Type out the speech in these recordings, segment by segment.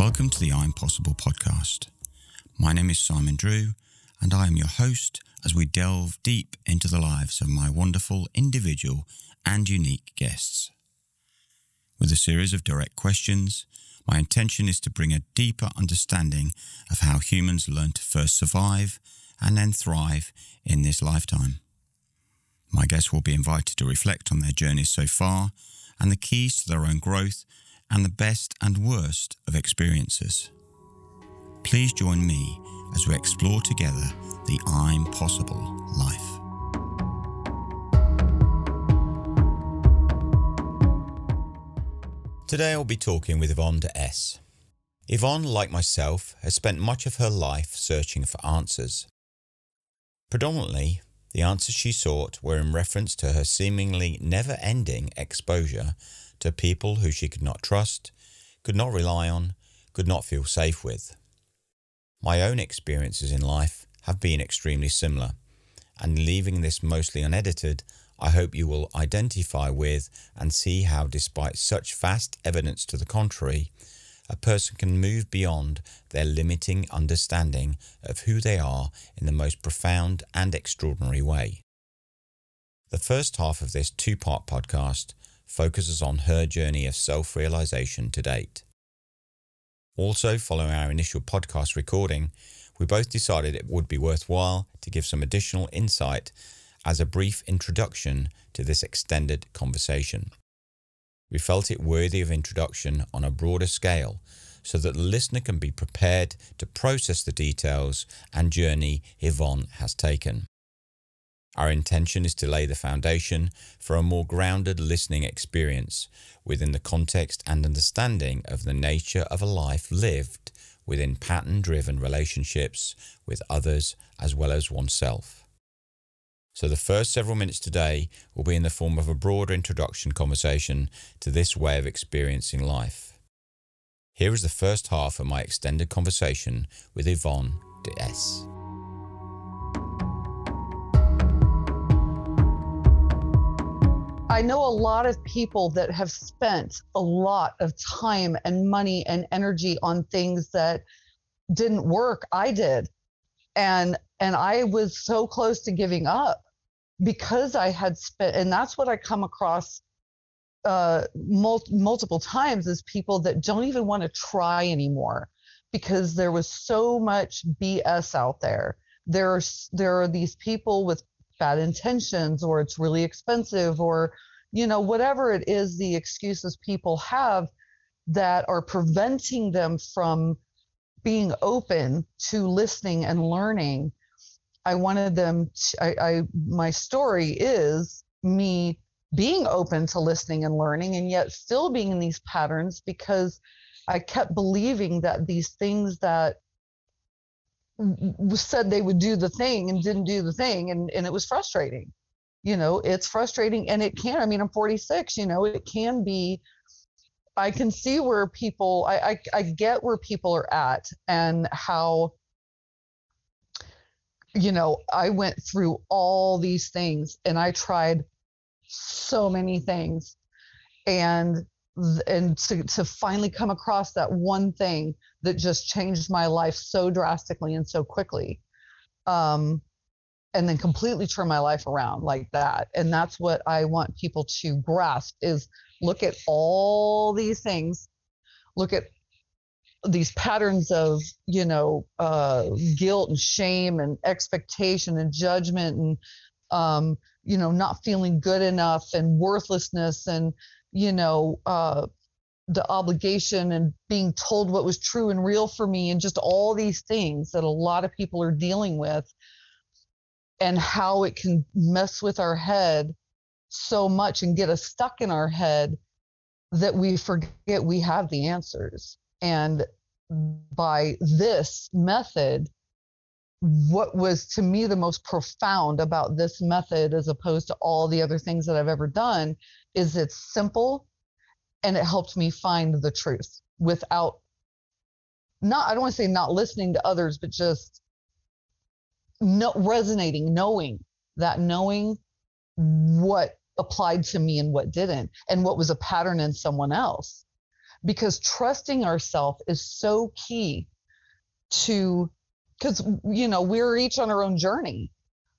Welcome to the I'm Possible podcast. My name is Simon Drew, and I am your host as we delve deep into the lives of my wonderful individual and unique guests. With a series of direct questions, my intention is to bring a deeper understanding of how humans learn to first survive and then thrive in this lifetime. My guests will be invited to reflect on their journeys so far and the keys to their own growth and the best and worst of experiences. Please join me as we explore together the I'm Possible life. Today I'll be talking with Yvonne Déesse. Yvonne, like myself, has spent much of her life searching for answers. Predominantly, the answers she sought were in reference to her seemingly never ending exposure to people who she could not trust, could not rely on, could not feel safe with. My own experiences in life have been extremely similar, and leaving this mostly unedited, I hope you will identify with and see how, despite such vast evidence to the contrary, a person can move beyond their limiting understanding of who they are in the most profound and extraordinary way. The first half of this two part podcast focuses on her journey of self realization to date. Also, following our initial podcast recording, we both decided it would be worthwhile to give some additional insight as a brief introduction to this extended conversation. We felt it worthy of introduction on a broader scale so that the listener can be prepared to process the details and journey Yvonne has taken. Our intention is to lay the foundation for a more grounded listening experience within the context and understanding of the nature of a life lived within pattern driven relationships with others as well as oneself. So, the first several minutes today will be in the form of a broader introduction conversation to this way of experiencing life. Here is the first half of my extended conversation with Yvonne Déesse. I know a lot of people that have spent a lot of time and money and energy on things that didn't work. I did. And and I was so close to giving up because I had spent and that's what I come across uh, mul- multiple times is people that don't even want to try anymore because there was so much BS out there. There's there are these people with bad intentions or it's really expensive or you know whatever it is the excuses people have that are preventing them from being open to listening and learning i wanted them to, I, I my story is me being open to listening and learning and yet still being in these patterns because i kept believing that these things that said they would do the thing and didn't do the thing and, and it was frustrating. You know it's frustrating and it can i mean i'm 46 you know it can be i can see where people i i, I get where people are at and how you know i went through all these things and i tried so many things. And and to, to finally come across that one thing that just changed my life so drastically and so quickly um, and then completely turn my life around like that. And that's what i want people to grasp is look at all these things look at these patterns of you know uh, guilt and shame and expectation and judgment and um, you know not feeling good enough and worthlessness and you know uh, the obligation and being told what was true and real for me and just all these things that a lot of people are dealing with and how it can mess with our head so much and get us stuck in our head that we forget we have the answers. And by this method what was to me the most profound about this method as opposed to all the other things that I've ever done is it's simple? And it helped me find the truth without not I don't want to say not listening to others but just no resonating knowing that knowing what applied to me and what didn't and what was a pattern in someone else. Because trusting ourselves is so key to because you know we're each on our own journey.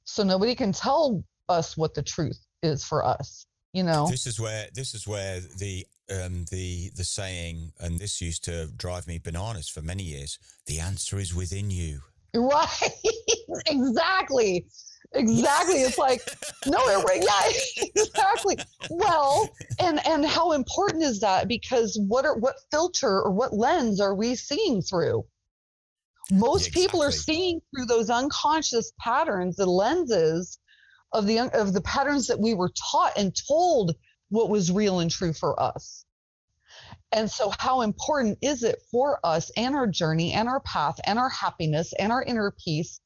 So nobody can tell us what the truth is for us you know? This is where this is where the um the the saying and this used to drive me bananas for many years the answer is within you. Right exactly exactly it's like no it, yeah exactly. Well and and how important is that? Because what are what filter or what lens are we seeing through? Most exactly. people are seeing through those unconscious patterns and lenses of the of the patterns that we were taught and told what was real and true for us and so how important is it for us and our journey and our path and our happiness and our inner peace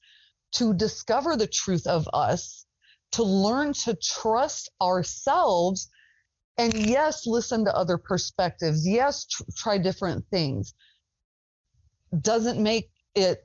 to discover the truth of us, to learn to trust ourselves, and yes, listen to other perspectives. Yes, tr- try different things. Doesn't make it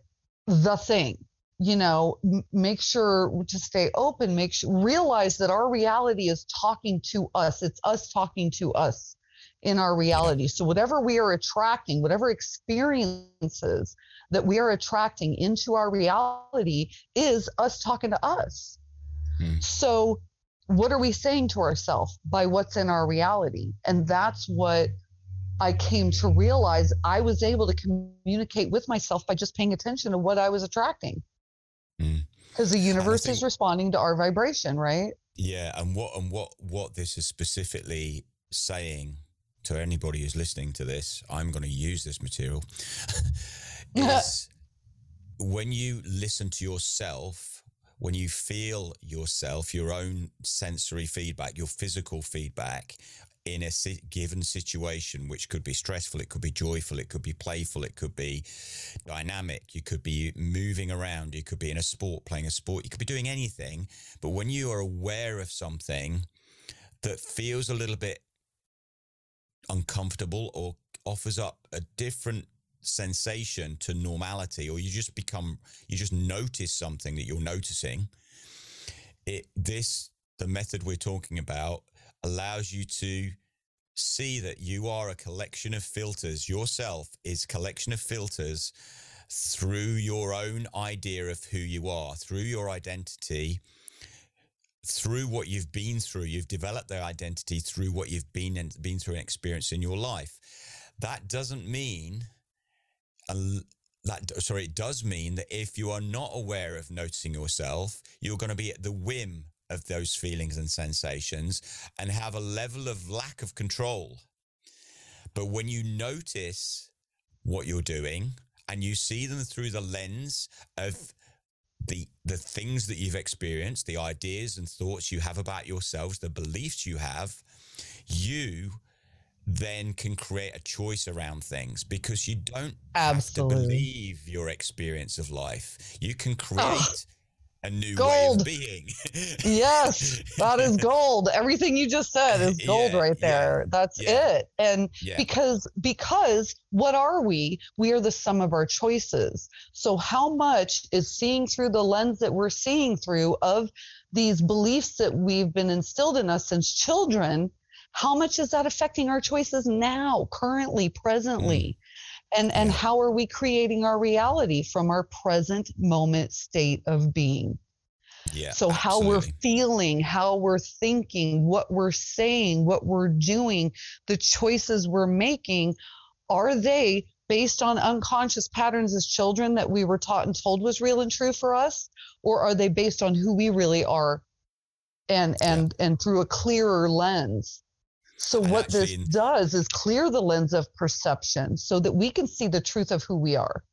the thing. You know, m- make sure to stay open, make sure, realize that our reality is talking to us. It's us talking to us in our reality. So, whatever we are attracting, whatever experiences that we are attracting into our reality is us talking to us. Mm. So, what are we saying to ourselves by what's in our reality? And that's what I came to realize I was able to communicate with myself by just paying attention to what I was attracting. Because mm. the universe think, is responding to our vibration, right? Yeah, and what and what what this is specifically saying to anybody who's listening to this, I'm going to use this material. is when you listen to yourself, when you feel yourself, your own sensory feedback, your physical feedback in a given situation, which could be stressful, it could be joyful, it could be playful, it could be dynamic, you could be moving around, you could be in a sport, playing a sport, you could be doing anything. But when you are aware of something that feels a little bit uncomfortable or offers up a different sensation to normality or you just become you just notice something that you're noticing it this the method we're talking about allows you to see that you are a collection of filters yourself is collection of filters through your own idea of who you are through your identity through what you've been through, you've developed their identity through what you've been and been through and experienced in your life. That doesn't mean that sorry, it does mean that if you are not aware of noticing yourself, you're going to be at the whim of those feelings and sensations and have a level of lack of control. But when you notice what you're doing and you see them through the lens of the the things that you've experienced, the ideas and thoughts you have about yourselves, the beliefs you have, you then can create a choice around things because you don't Absolutely. have to believe your experience of life. You can create oh a new gold. being. yes, that is gold. Everything you just said is gold yeah, right there. Yeah, That's yeah. it. And because because what are we? We are the sum of our choices. So how much is seeing through the lens that we're seeing through of these beliefs that we've been instilled in us since children? How much is that affecting our choices now, currently, presently? Mm and and how are we creating our reality from our present moment state of being? Yeah so how absolutely. we're feeling how we're thinking what we're saying what we're doing the choices we're making are they based on unconscious patterns as children that we were taught and told was real and true for us? Or are they based on who we really are? And and yeah. and through a clearer lens so, what this does is clear the lens of perception so that we can see the truth of who we are.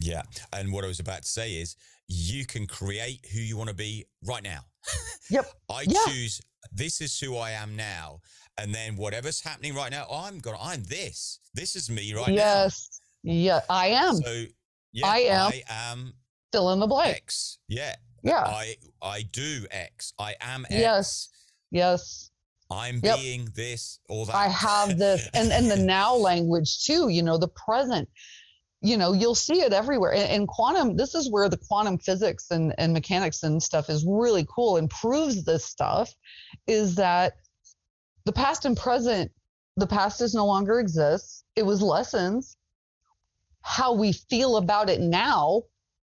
Yeah. And what I was about to say is you can create who you want to be right now. Yep. I yeah. choose this is who I am now. And then whatever's happening right now, I'm to, I'm this. This is me right yes. now. Yes. Yeah, I am. So yeah, I am. I am fill in the blank. X. Yeah. Yeah. I I do X. I am X. Yes. Yes. I'm yep. being this or that. I have this, and and the now language too. You know, the present. You know, you'll see it everywhere. And, and quantum. This is where the quantum physics and and mechanics and stuff is really cool and proves this stuff. Is that the past and present the past is no longer exists. It was lessons. How we feel about it now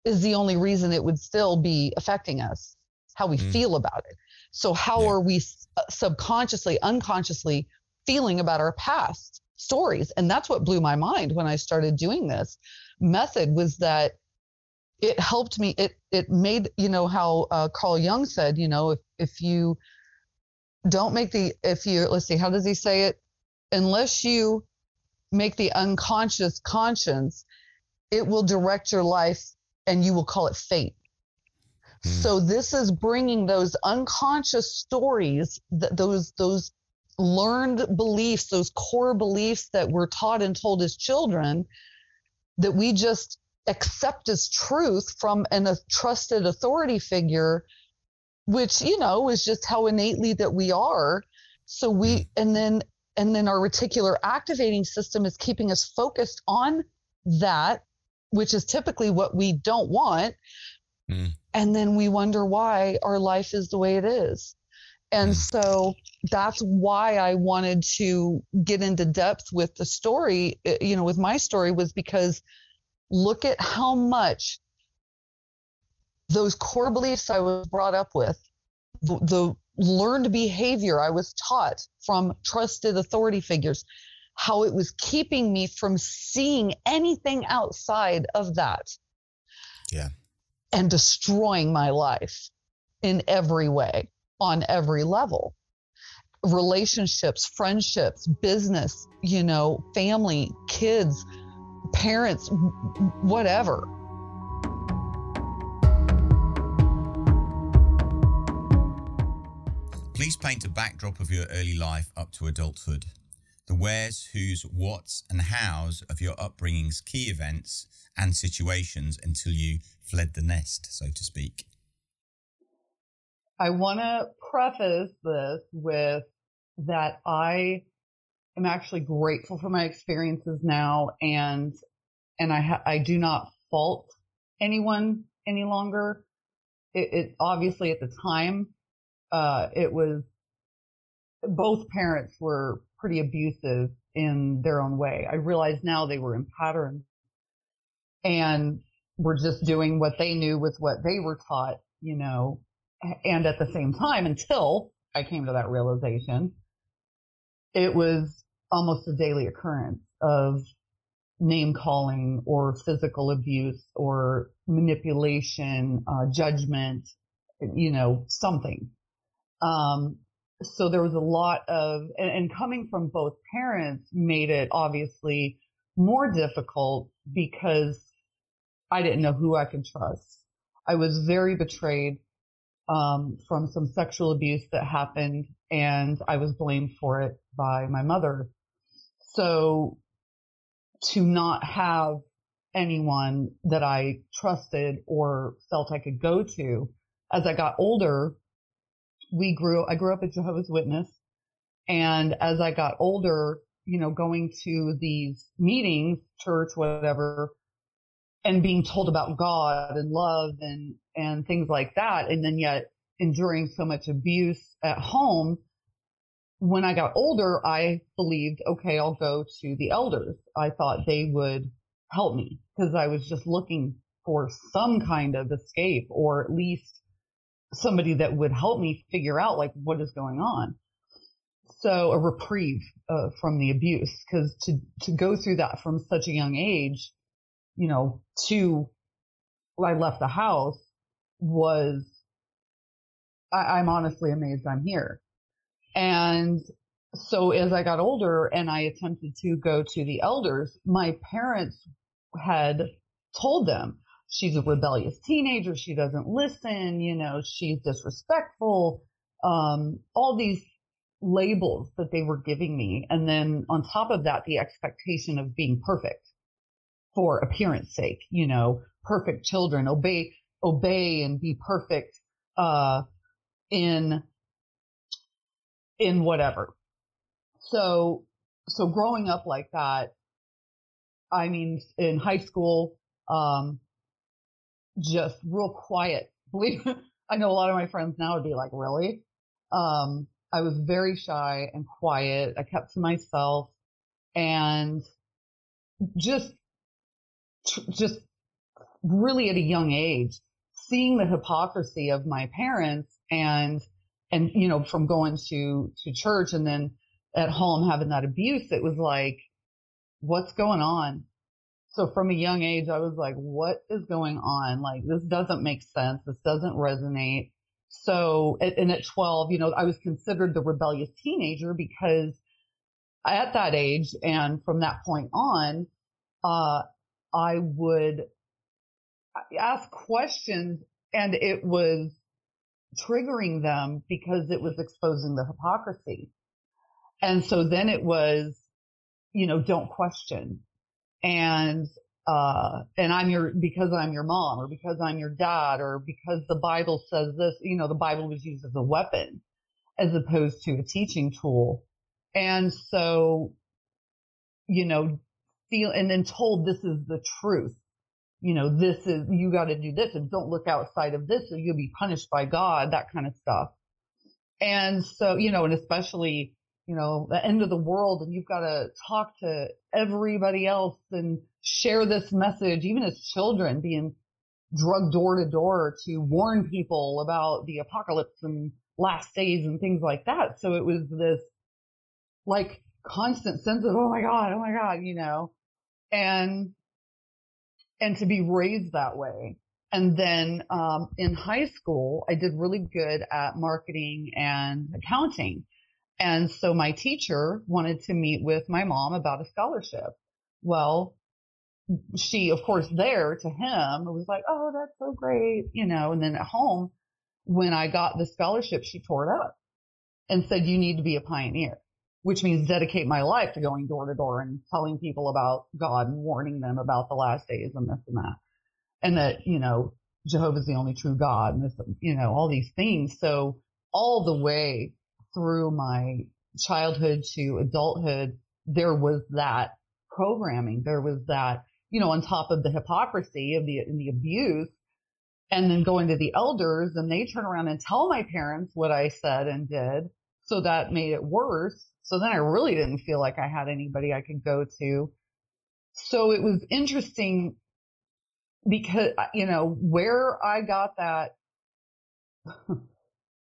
is the only reason it would still be affecting us. How we mm. feel about it. So how yeah. are we uh, subconsciously, unconsciously feeling about our past stories? And that's what blew my mind when I started doing this method was that it helped me. It it made you know how uh, Carl Jung said, you know, if if you don't make the if you let's see, how does he say it? Unless you make the unconscious conscience, it will direct your life, and you will call it fate. Hmm. So this is bringing those unconscious stories, that those those learned beliefs, those core beliefs that we're taught and told as children, that we just accept as truth from an, a trusted authority figure, which, you know, is just how innately that we are. So we, mm. and then, and then our reticular activating system is keeping us focused on that, which is typically what we don't want. Mm. And then we wonder why our life is the way it is. And mm. so that's why I wanted to get into depth with the story, eh, you know, with my story was because look at how much those core beliefs I was brought up with, the, the learned behavior I was taught from trusted authority figures, how it was keeping me from seeing anything outside of that. Yeah. And destroying my life in every way, on every level. Relationships, friendships, business, you know, family, kids, parents, whatever. Please paint a backdrop of your early life up to adulthood. The wheres, whos, whats, and hows of your upbringing's key events and situations until you fled the nest, so to speak. I want to preface this with that I am actually grateful for my experiences now and and I ha- I do not fault anyone any longer. It, it obviously at the time uh, it was both parents were pretty abusive in their own way. I realize now they were in patterns and were just doing what they knew with what they were taught, you know, and at the same time until I came to that realization, it was almost a daily occurrence of name calling or physical abuse or manipulation, uh, judgment, you know, something. Um, so there was a lot of, and, and coming from both parents made it obviously more difficult because I didn't know who I could trust. I was very betrayed um, from some sexual abuse that happened, and I was blamed for it by my mother. So to not have anyone that I trusted or felt I could go to, as I got older, we grew, I grew up a Jehovah's Witness. And as I got older, you know, going to these meetings, church, whatever, and being told about God and love and, and things like that. And then yet enduring so much abuse at home. When I got older, I believed, okay, I'll go to the elders. I thought they would help me because I was just looking for some kind of escape or at least somebody that would help me figure out like what is going on. So a reprieve uh, from the abuse because to, to go through that from such a young age, you know, to I left the house was I, I'm honestly amazed I'm here. And so as I got older and I attempted to go to the elders, my parents had told them she's a rebellious teenager. She doesn't listen. You know, she's disrespectful. Um, all these labels that they were giving me. And then on top of that, the expectation of being perfect for appearance sake, you know, perfect children, obey, obey and be perfect, uh, in, in whatever. So, so growing up like that, I mean, in high school, um, just real quiet. Believe I know a lot of my friends now would be like, really? Um, I was very shy and quiet. I kept to myself and just, just really at a young age, seeing the hypocrisy of my parents and, and, you know, from going to, to church and then at home having that abuse, it was like, what's going on? So from a young age, I was like, what is going on? Like, this doesn't make sense. This doesn't resonate. So, and at 12, you know, I was considered the rebellious teenager because at that age and from that point on, uh, I would ask questions and it was triggering them because it was exposing the hypocrisy. And so then it was, you know, don't question. And, uh, and I'm your, because I'm your mom or because I'm your dad or because the Bible says this, you know, the Bible was used as a weapon as opposed to a teaching tool. And so, you know, feel, and then told this is the truth. You know, this is, you got to do this and don't look outside of this or you'll be punished by God, that kind of stuff. And so, you know, and especially, you know, the end of the world and you've got to talk to everybody else and share this message, even as children being drugged door to door to warn people about the apocalypse and last days and things like that. So it was this like constant sense of, oh my God, oh my God, you know, and, and to be raised that way. And then, um, in high school, I did really good at marketing and accounting. And so my teacher wanted to meet with my mom about a scholarship. Well, she, of course, there to him was like, Oh, that's so great, you know, and then at home, when I got the scholarship, she tore it up and said, you need to be a pioneer, which means dedicate my life to going door to door and telling people about God and warning them about the last days and this and that. And that, you know, Jehovah's the only true God and this, you know, all these things. So all the way through my childhood to adulthood, there was that programming. There was that, you know, on top of the hypocrisy of the, and the abuse and then going to the elders and they turn around and tell my parents what I said and did. So that made it worse. So then I really didn't feel like I had anybody I could go to. So it was interesting because, you know, where I got that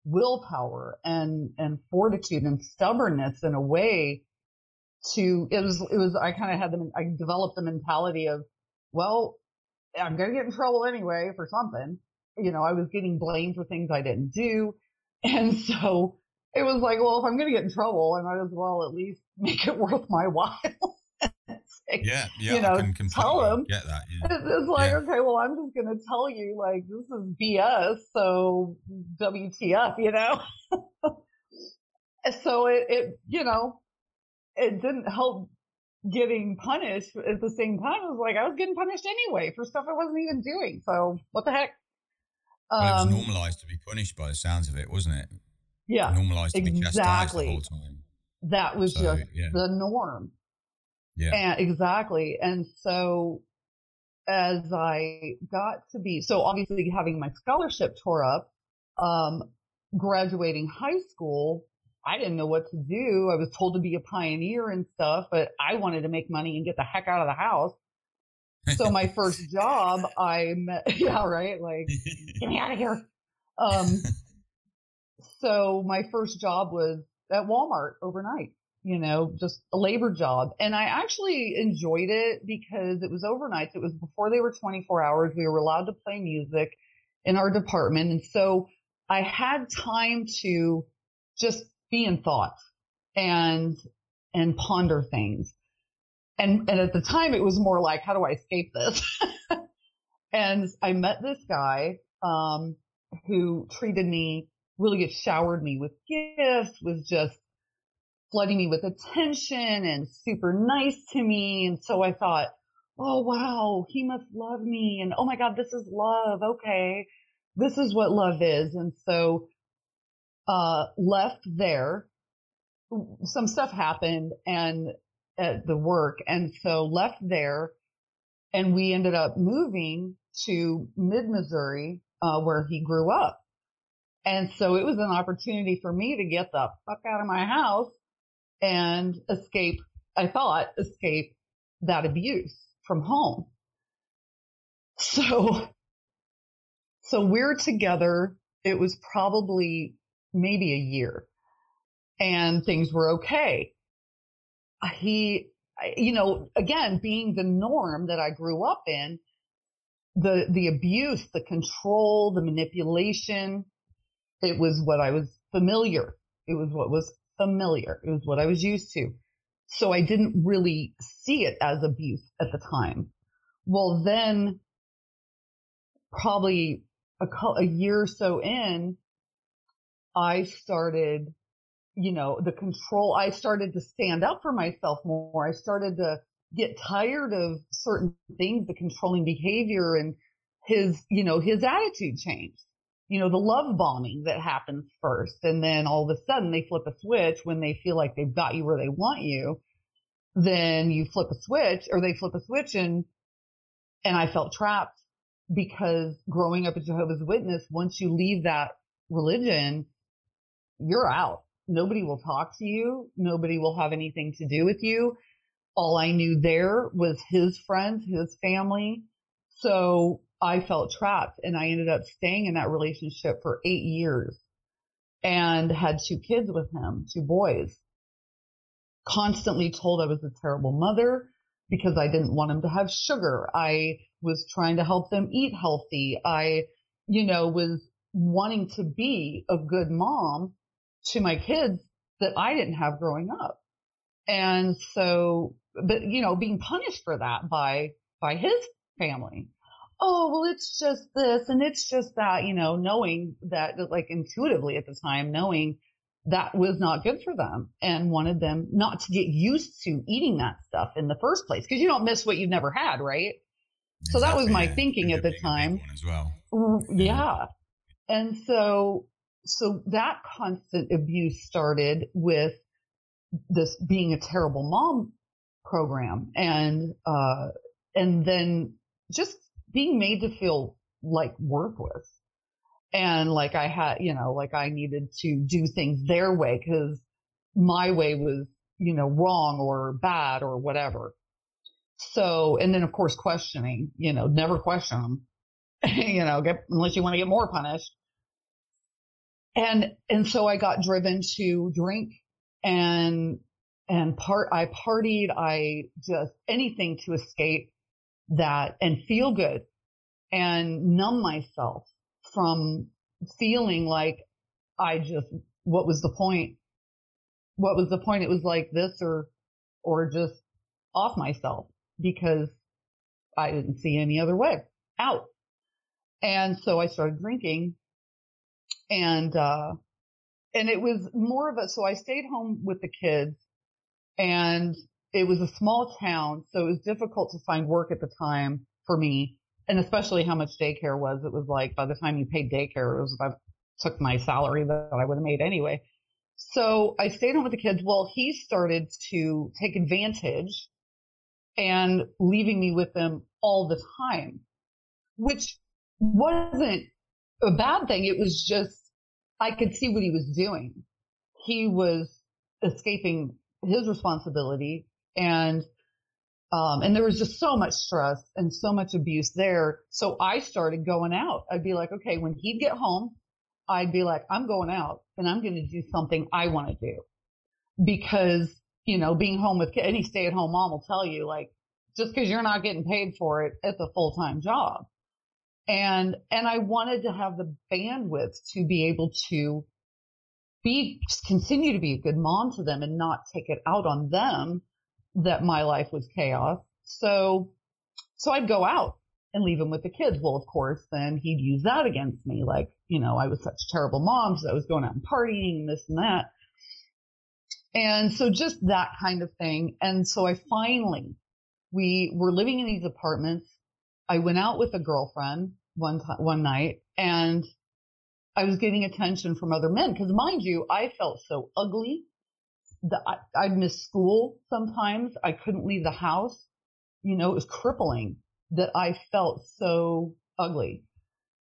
willpower and, and fortitude and stubbornness in a way to, it was, it was, I kind of had them, I developed the mentality of, well, I'm to get in trouble anyway for something. You know, I was getting blamed for things I didn't do. And so it was like, well, if I'm to get in trouble, I might as well at least make it worth my while. Yeah, yeah, you know, tell them. Get that? Yeah. It's like, yeah. okay, well, I'm just going to tell you, like, this is BS. So WTF, you know. so it, it, you know, it didn't help getting punished at the same time. It was like I was getting punished anyway for stuff I wasn't even doing. So what the heck? Um, well, it was um, normalized to be punished by the sounds of it, wasn't it? Yeah, normalized to exactly. be chastised the whole time. That was so, just yeah. the norm. Yeah, and exactly. And so as I got to be so obviously having my scholarship tore up, um, graduating high school, I didn't know what to do. I was told to be a pioneer and stuff, but I wanted to make money and get the heck out of the house. So my first job, I met, yeah, right. Like, get me out of here. Um, so my first job was at Walmart overnight, you know, just a labor job. And I actually enjoyed it because it was overnight. It was before they were 24 hours. We were allowed to play music in our department. And so I had time to just be in thought and and ponder things. And and at the time it was more like, how do I escape this? and I met this guy um, who treated me really showered me with gifts, was just flooding me with attention and super nice to me. And so I thought, oh wow, he must love me. And oh my God, this is love. Okay. This is what love is. And so uh, left there. Some stuff happened and at the work. And so left there and we ended up moving to mid Missouri, uh, where he grew up. And so it was an opportunity for me to get the fuck out of my house and escape, I thought, escape that abuse from home. So, so we're together. It was probably maybe a year and things were okay. He, you know, again, being the norm that I grew up in, the, the abuse, the control, the manipulation, it was what I was familiar. It was what was familiar. It was what I was used to. So I didn't really see it as abuse at the time. Well, then probably a, a year or so in, I started, you know, the control. I started to stand up for myself more. I started to get tired of certain things, the controlling behavior and his, you know, his attitude changed. You know, the love bombing that happens first. And then all of a sudden they flip a switch when they feel like they've got you where they want you. Then you flip a switch or they flip a switch and, and I felt trapped because growing up a Jehovah's Witness, once you leave that religion, you're out. Nobody will talk to you. Nobody will have anything to do with you. All I knew there was his friends, his family. So I felt trapped and I ended up staying in that relationship for eight years and had two kids with him, two boys. Constantly told I was a terrible mother because I didn't want him to have sugar. I was trying to help them eat healthy. I, you know, was wanting to be a good mom to my kids that I didn't have growing up. And so, but you know, being punished for that by, by his family. Oh, well, it's just this and it's just that, you know, knowing that like intuitively at the time, knowing that was not good for them and wanted them not to get used to eating that stuff in the first place. Cause you don't miss what you've never had, right? Exactly, so that was my yeah. thinking at the time. As well. Yeah. And so so that constant abuse started with this being a terrible mom program and uh and then just being made to feel like worthless. And like I had you know like I needed to do things their way cuz my way was you know wrong or bad or whatever. So and then of course questioning you know never question them you know get unless you want to get more punished. And and so I got driven to drink and and part I partied I just anything to escape that and feel good and numb myself from feeling like I just what was the point? What was the point? It was like this or or just off myself because I didn't see any other way. Out. And so I started drinking and uh, and it was more of a so I stayed home with the kids, and it was a small town, so it was difficult to find work at the time for me, and especially how much daycare was. It was like by the time you paid daycare, it was I took my salary that I would have made anyway. So I stayed home with the kids. Well, he started to take advantage and leaving me with them all the time, which wasn't a bad thing. It was just, I could see what he was doing. He was escaping his responsibility and, um, and there was just so much stress and so much abuse there. So I started going out. I'd be like, okay, when he'd get home, I'd be like, I'm going out and I'm going to do something I want to do because, you know, being home with any stay at home mom will tell you like, just because you're not getting paid for it, it's a full time job and and I wanted to have the bandwidth to be able to be continue to be a good mom to them and not take it out on them that my life was chaos. So so I'd go out and leave him with the kids. Well, of course, then he'd use that against me, like you know I was such a terrible mom because I was going out and partying and this and that. And so just that kind of thing. And so I finally, we were living in these apartments I went out with a girlfriend one time, one night and I was getting attention from other men because mind you, I felt so ugly I, I'd miss school sometimes. I couldn't leave the house. You know, it was crippling that I felt so ugly.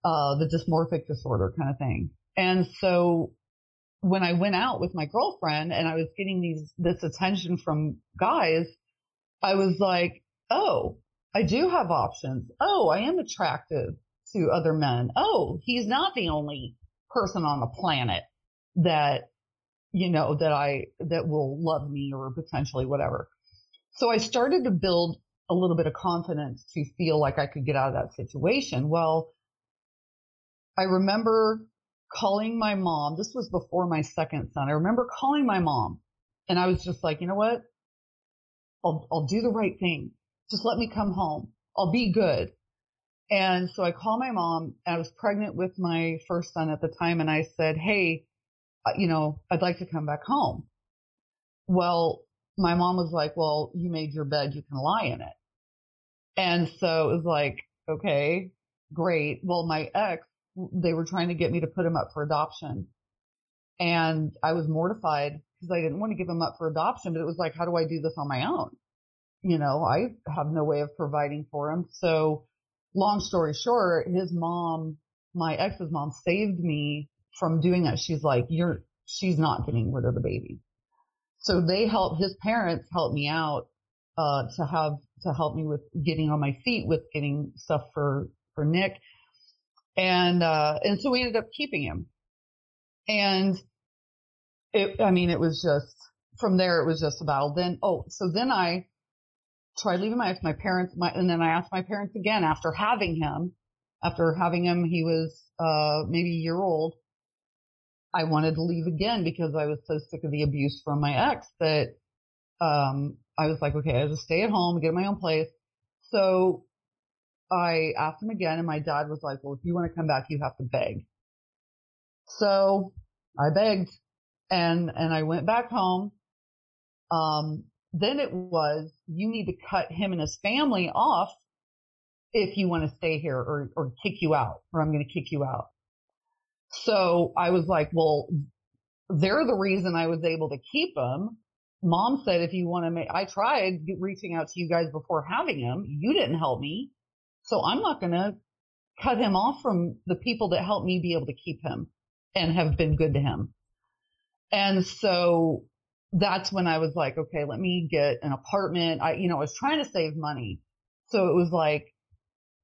Uh, the dysmorphic disorder kind of thing. And so when I went out with my girlfriend and I was getting these, this attention from guys, I was like, oh, I do have options. Oh, I am attractive to other men. Oh, he's not the only person on the planet that, you know, that I, that will love me or potentially whatever. So I started to build a little bit of confidence to feel like I could get out of that situation. Well, I remember calling my mom. This was before my second son. I remember calling my mom and I was just like, you know what? I'll, I'll do the right thing. Just let me come home. I'll be good. And so I called my mom. I was pregnant with my first son at the time. And I said, Hey, Uh, you know, I'd like to come back home. Well, my mom was like, well, you made your bed. You can lie in it. And so it was like, okay, great. Well, my ex, they were trying to get me to put him up for adoption. And I was mortified because I didn't want to give him up for adoption, but it was like, how do I do this on my own? You know, I have no way of providing for him. So long story short, his mom, my ex's mom saved me from doing that. She's like, you're, she's not getting rid of the baby. So they helped, his parents helped me out, uh, to have, to help me with getting on my feet with getting stuff for, for Nick. And, uh, and so we ended up keeping him. And it, I mean, it was just, from there, it was just about then, oh, so then I tried leaving my, my parents, my, and then I asked my parents again after having him, after having him, he was, uh, maybe a year old. I wanted to leave again because I was so sick of the abuse from my ex that um, I was like, okay, I'll just stay at home, get my own place. So I asked him again, and my dad was like, well, if you want to come back, you have to beg. So I begged, and and I went back home. Um, then it was you need to cut him and his family off if you want to stay here or or kick you out, or I'm going to kick you out. So I was like, well, they're the reason I was able to keep him. Mom said, if you want to make, I tried reaching out to you guys before having him. You didn't help me. So I'm not going to cut him off from the people that helped me be able to keep him and have been good to him. And so that's when I was like, okay, let me get an apartment. I, you know, I was trying to save money. So it was like,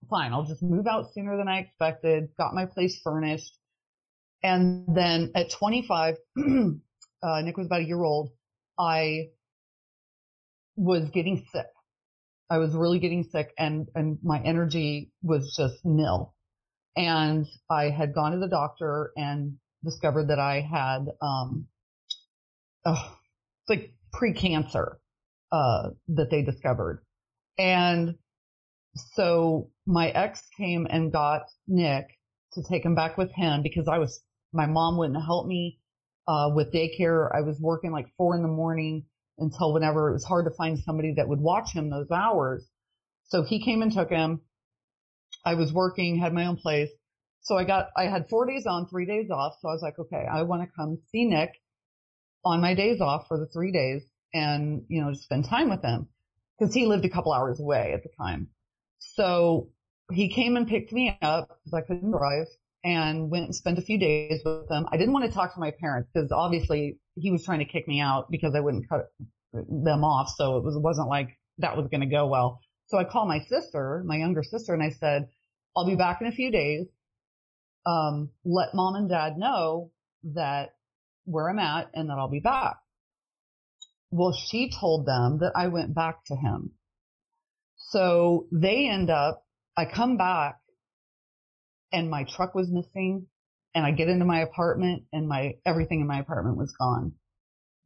fine, I'll just move out sooner than I expected, got my place furnished. And then at 25, uh, Nick was about a year old. I was getting sick. I was really getting sick and, and my energy was just nil. And I had gone to the doctor and discovered that I had, um, oh, it's like pre-cancer, uh, that they discovered. And so my ex came and got Nick to take him back with him because I was my mom wouldn't help me uh, with daycare. I was working like four in the morning until whenever it was hard to find somebody that would watch him those hours. So he came and took him. I was working, had my own place. So I got, I had four days on, three days off. So I was like, okay, I want to come see Nick on my days off for the three days and, you know, just spend time with him because he lived a couple hours away at the time. So he came and picked me up because I couldn't drive and went and spent a few days with them. I didn't want to talk to my parents because obviously he was trying to kick me out because I wouldn't cut them off. So it was, wasn't like that was going to go well. So I called my sister, my younger sister, and I said, I'll be back in a few days. Um, let mom and dad know that where I'm at and that I'll be back. Well, she told them that I went back to him. So they end up, I come back and my truck was missing and I get into my apartment and my everything in my apartment was gone.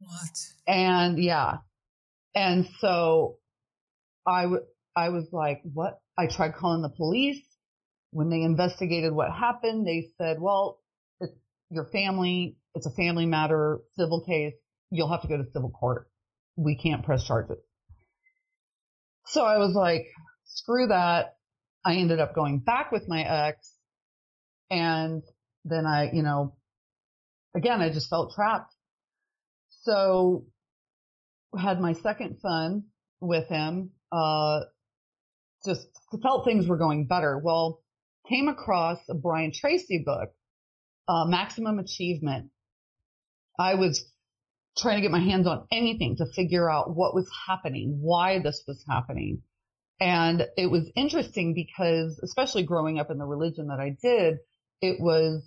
What? And yeah. And so I, w- I was like, what? I tried calling the police. When they investigated what happened, they said, well, it's your family. It's a family matter, civil case. You'll have to go to civil court. We can't press charges. So I was like, screw that. I ended up going back with my ex and then I, you know, again, I just felt trapped. So had my second son with him, uh, just felt things were going better. Well, came across a Brian Tracy book uh, maximum achievement. I was trying to get my hands on anything to figure out what was happening, why this was happening. And it was interesting because, especially growing up in the religion that I did, it was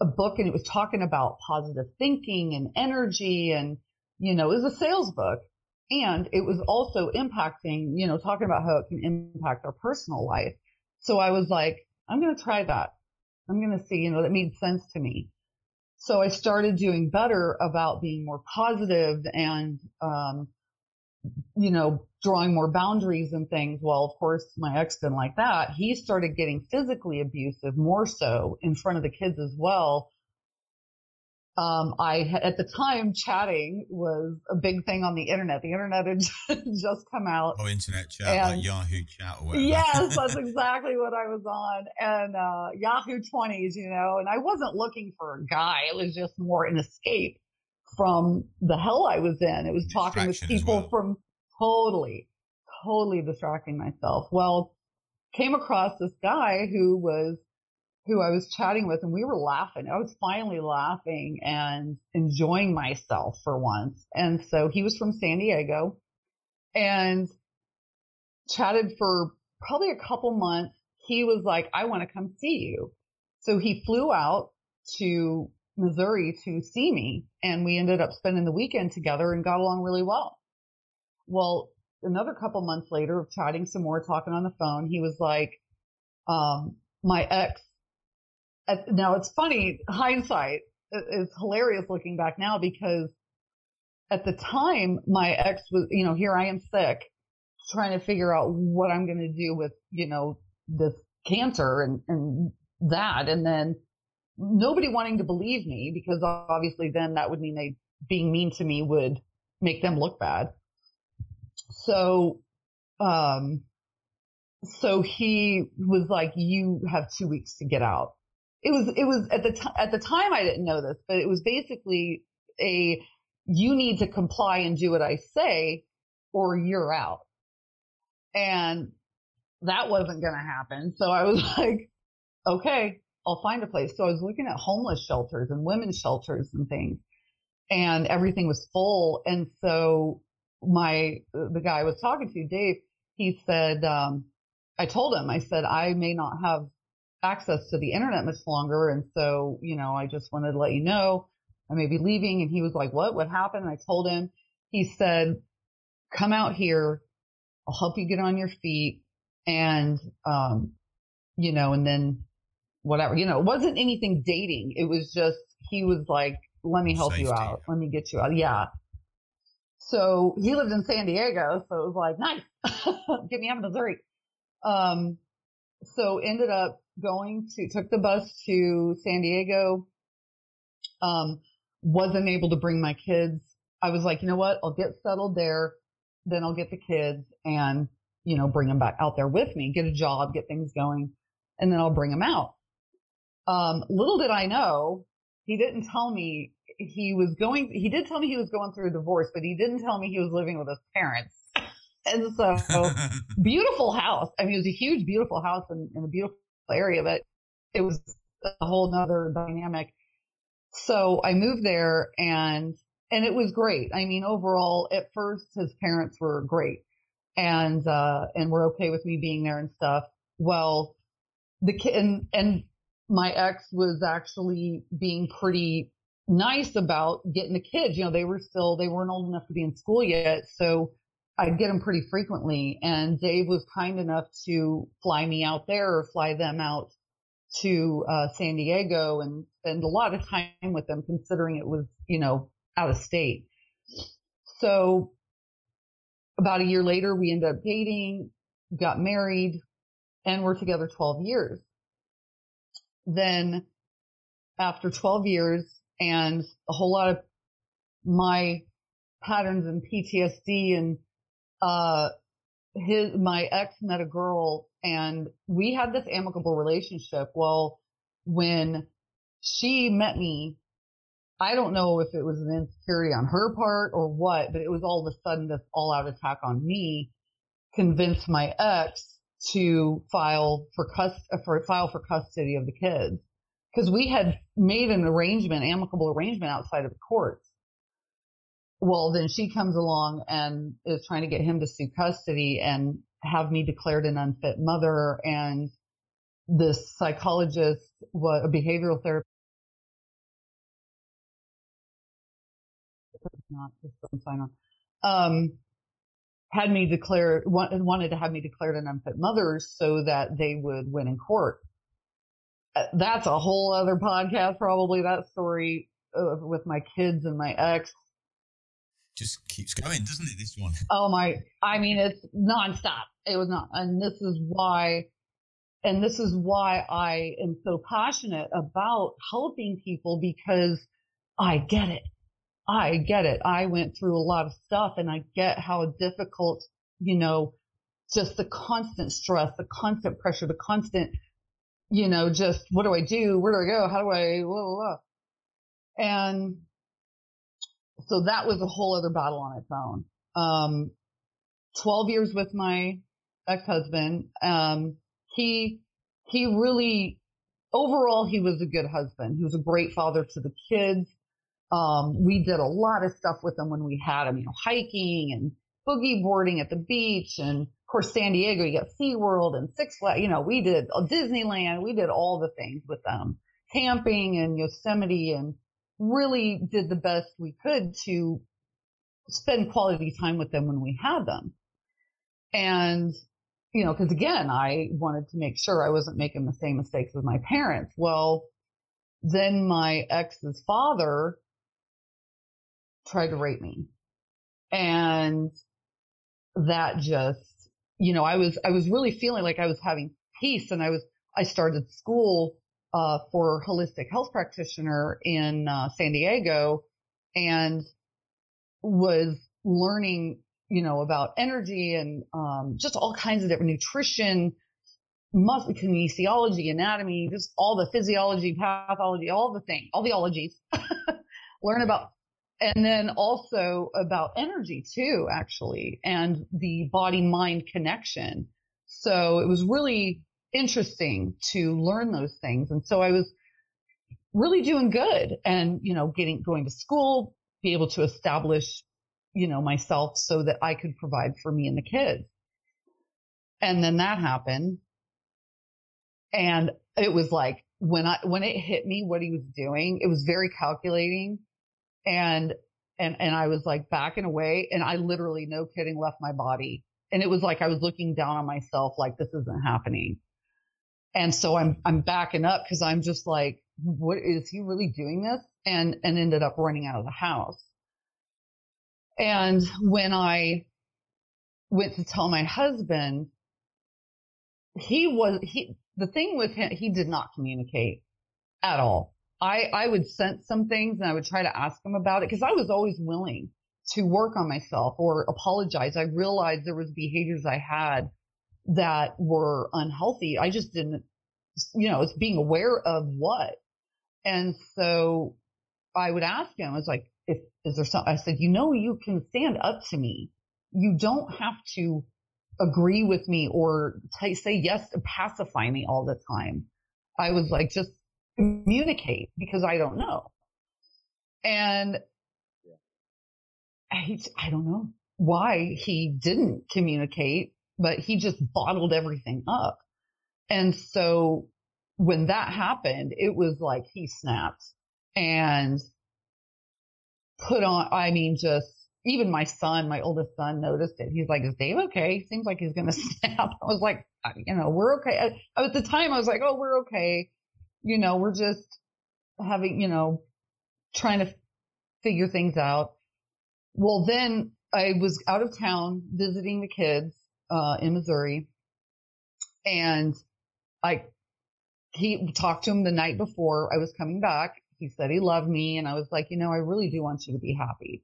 a book and it was talking about positive thinking and energy and, you know, it was a sales book. And it was also impacting, you know, talking about how it can impact our personal life. So I was like, I'm going to try that. I'm going to see, you know, that made sense to me. So I started doing better about being more positive and, um, you know, drawing more boundaries and things. Well, of course, my ex didn't like that. He started getting physically abusive more so in front of the kids as well. Um, I at the time chatting was a big thing on the internet. The internet had just come out. Oh, internet chat and, like Yahoo chat or whatever. Yes, that's exactly what I was on, and uh, Yahoo twenties, you know. And I wasn't looking for a guy; it was just more an escape from the hell I was in. It was talking with people well. from totally, totally distracting myself. Well, came across this guy who was who I was chatting with and we were laughing. I was finally laughing and enjoying myself for once. And so he was from San Diego and chatted for probably a couple months. He was like, I want to come see you. So he flew out to Missouri to see me and we ended up spending the weekend together and got along really well. Well, another couple months later of chatting some more, talking on the phone, he was like, um, my ex now it's funny, hindsight is hilarious looking back now because at the time my ex was, you know, here I am sick, trying to figure out what I'm going to do with, you know, this cancer and, and that. And then nobody wanting to believe me because obviously then that would mean they being mean to me would make them look bad. So, um, so he was like, you have two weeks to get out it was it was at the at the time I didn't know this, but it was basically a you need to comply and do what I say or you're out. And that wasn't going to happen. So I was like, okay, I'll find a place. So I was looking at homeless shelters and women's shelters and things and everything was full. And so my, the guy I was talking to, Dave, he said, um, I told him, I said, I may not have access to the internet much longer. And so, you know, I just wanted to let you know I may be leaving. And he was like, what, what happened? And I told him, he said, come out here. I'll help you get on your feet. And, um, you know, and then whatever, you know, it wasn't anything dating. It was just, he was like, let me help Safety. you out. Let me get you out. Yeah. So he lived in San Diego. So it was like, nice. get me out of Missouri. Um, so ended up going to, took the bus to San Diego. Um, wasn't able to bring my kids. I was like, you know what? I'll get settled there. Then I'll get the kids and, you know, bring them back out there with me, get a job, get things going, and then I'll bring them out. Um, little did I know, he didn't tell me he was going, he did tell me he was going through a divorce, but he didn't tell me he was living with his parents. And so beautiful house. I mean, it was a huge, beautiful house in, in a beautiful area, but it was a whole nother dynamic. So I moved there and, and it was great. I mean, overall, at first, his parents were great and, uh, and were okay with me being there and stuff. Well, the kid and, and my ex was actually being pretty nice about getting the kids. You know, they were still, they weren't old enough to be in school yet. So I'd get them pretty frequently. And Dave was kind enough to fly me out there or fly them out to uh, San Diego and spend a lot of time with them, considering it was, you know, out of state. So about a year later, we ended up dating, got married, and we're together 12 years. Then after 12 years and a whole lot of my patterns and PTSD and uh, his, my ex met a girl and we had this amicable relationship. Well, when she met me, I don't know if it was an insecurity on her part or what, but it was all of a sudden this all out attack on me convinced my ex to file for cust- for file for custody of the kids. because we had made an arrangement, amicable arrangement outside of the courts. Well, then she comes along and is trying to get him to sue custody and have me declared an unfit mother. And this psychologist, a behavioral therapist, not just sign on, um, had me declare wanted to have me declared an unfit mother so that they would win in court. Uh, that's a whole other podcast, probably that story uh, with my kids and my ex. Just keeps going, doesn't it? This one. Oh my! I mean, it's nonstop. It was not, and this is why, and this is why I am so passionate about helping people because I get it. I get it. I went through a lot of stuff, and I get how difficult, you know, just the constant stress, the constant pressure, the constant you know, just what do I do? Where do I go? How do I, blah, blah, blah. And so that was a whole other battle on its own. Um, 12 years with my ex-husband. Um, he, he really, overall, he was a good husband. He was a great father to the kids. Um, we did a lot of stuff with them when we had them, you know, hiking and boogie boarding at the beach and of course, San Diego, you got SeaWorld and Six Flags. You know, we did Disneyland. We did all the things with them, camping and Yosemite, and really did the best we could to spend quality time with them when we had them. And, you know, because again, I wanted to make sure I wasn't making the same mistakes as my parents. Well, then my ex's father tried to rape me. And that just you know, I was, I was really feeling like I was having peace and I was, I started school, uh, for holistic health practitioner in, uh, San Diego and was learning, you know, about energy and, um, just all kinds of different nutrition, muscle kinesiology, anatomy, just all the physiology, pathology, all the things, all the ologies. Learn about and then also about energy too, actually, and the body mind connection. So it was really interesting to learn those things. And so I was really doing good and, you know, getting, going to school, be able to establish, you know, myself so that I could provide for me and the kids. And then that happened. And it was like when I, when it hit me what he was doing, it was very calculating and and and I was like backing away and I literally no kidding left my body. And it was like I was looking down on myself like this isn't happening. And so I'm I'm backing up because I'm just like what is he really doing this? And and ended up running out of the house. And when I went to tell my husband he was he the thing with him he did not communicate at all I, I would sense some things and I would try to ask him about it because I was always willing to work on myself or apologize. I realized there was behaviors I had that were unhealthy. I just didn't, you know, it's being aware of what. And so I would ask him, I was like, if, is there something? I said, you know, you can stand up to me. You don't have to agree with me or t- say yes to pacify me all the time. I was like, just communicate because I don't know. And I, I don't know why he didn't communicate, but he just bottled everything up. And so when that happened, it was like he snapped and put on, I mean, just even my son, my oldest son noticed it. He's like, is Dave okay? Seems like he's going to snap. I was like, uh, you know, we're okay. At the time I was like, oh, we're okay you know, we're just having, you know, trying to figure things out. Well, then I was out of town visiting the kids, uh, in Missouri and I, he talked to him the night before I was coming back. He said he loved me and I was like, you know, I really do want you to be happy.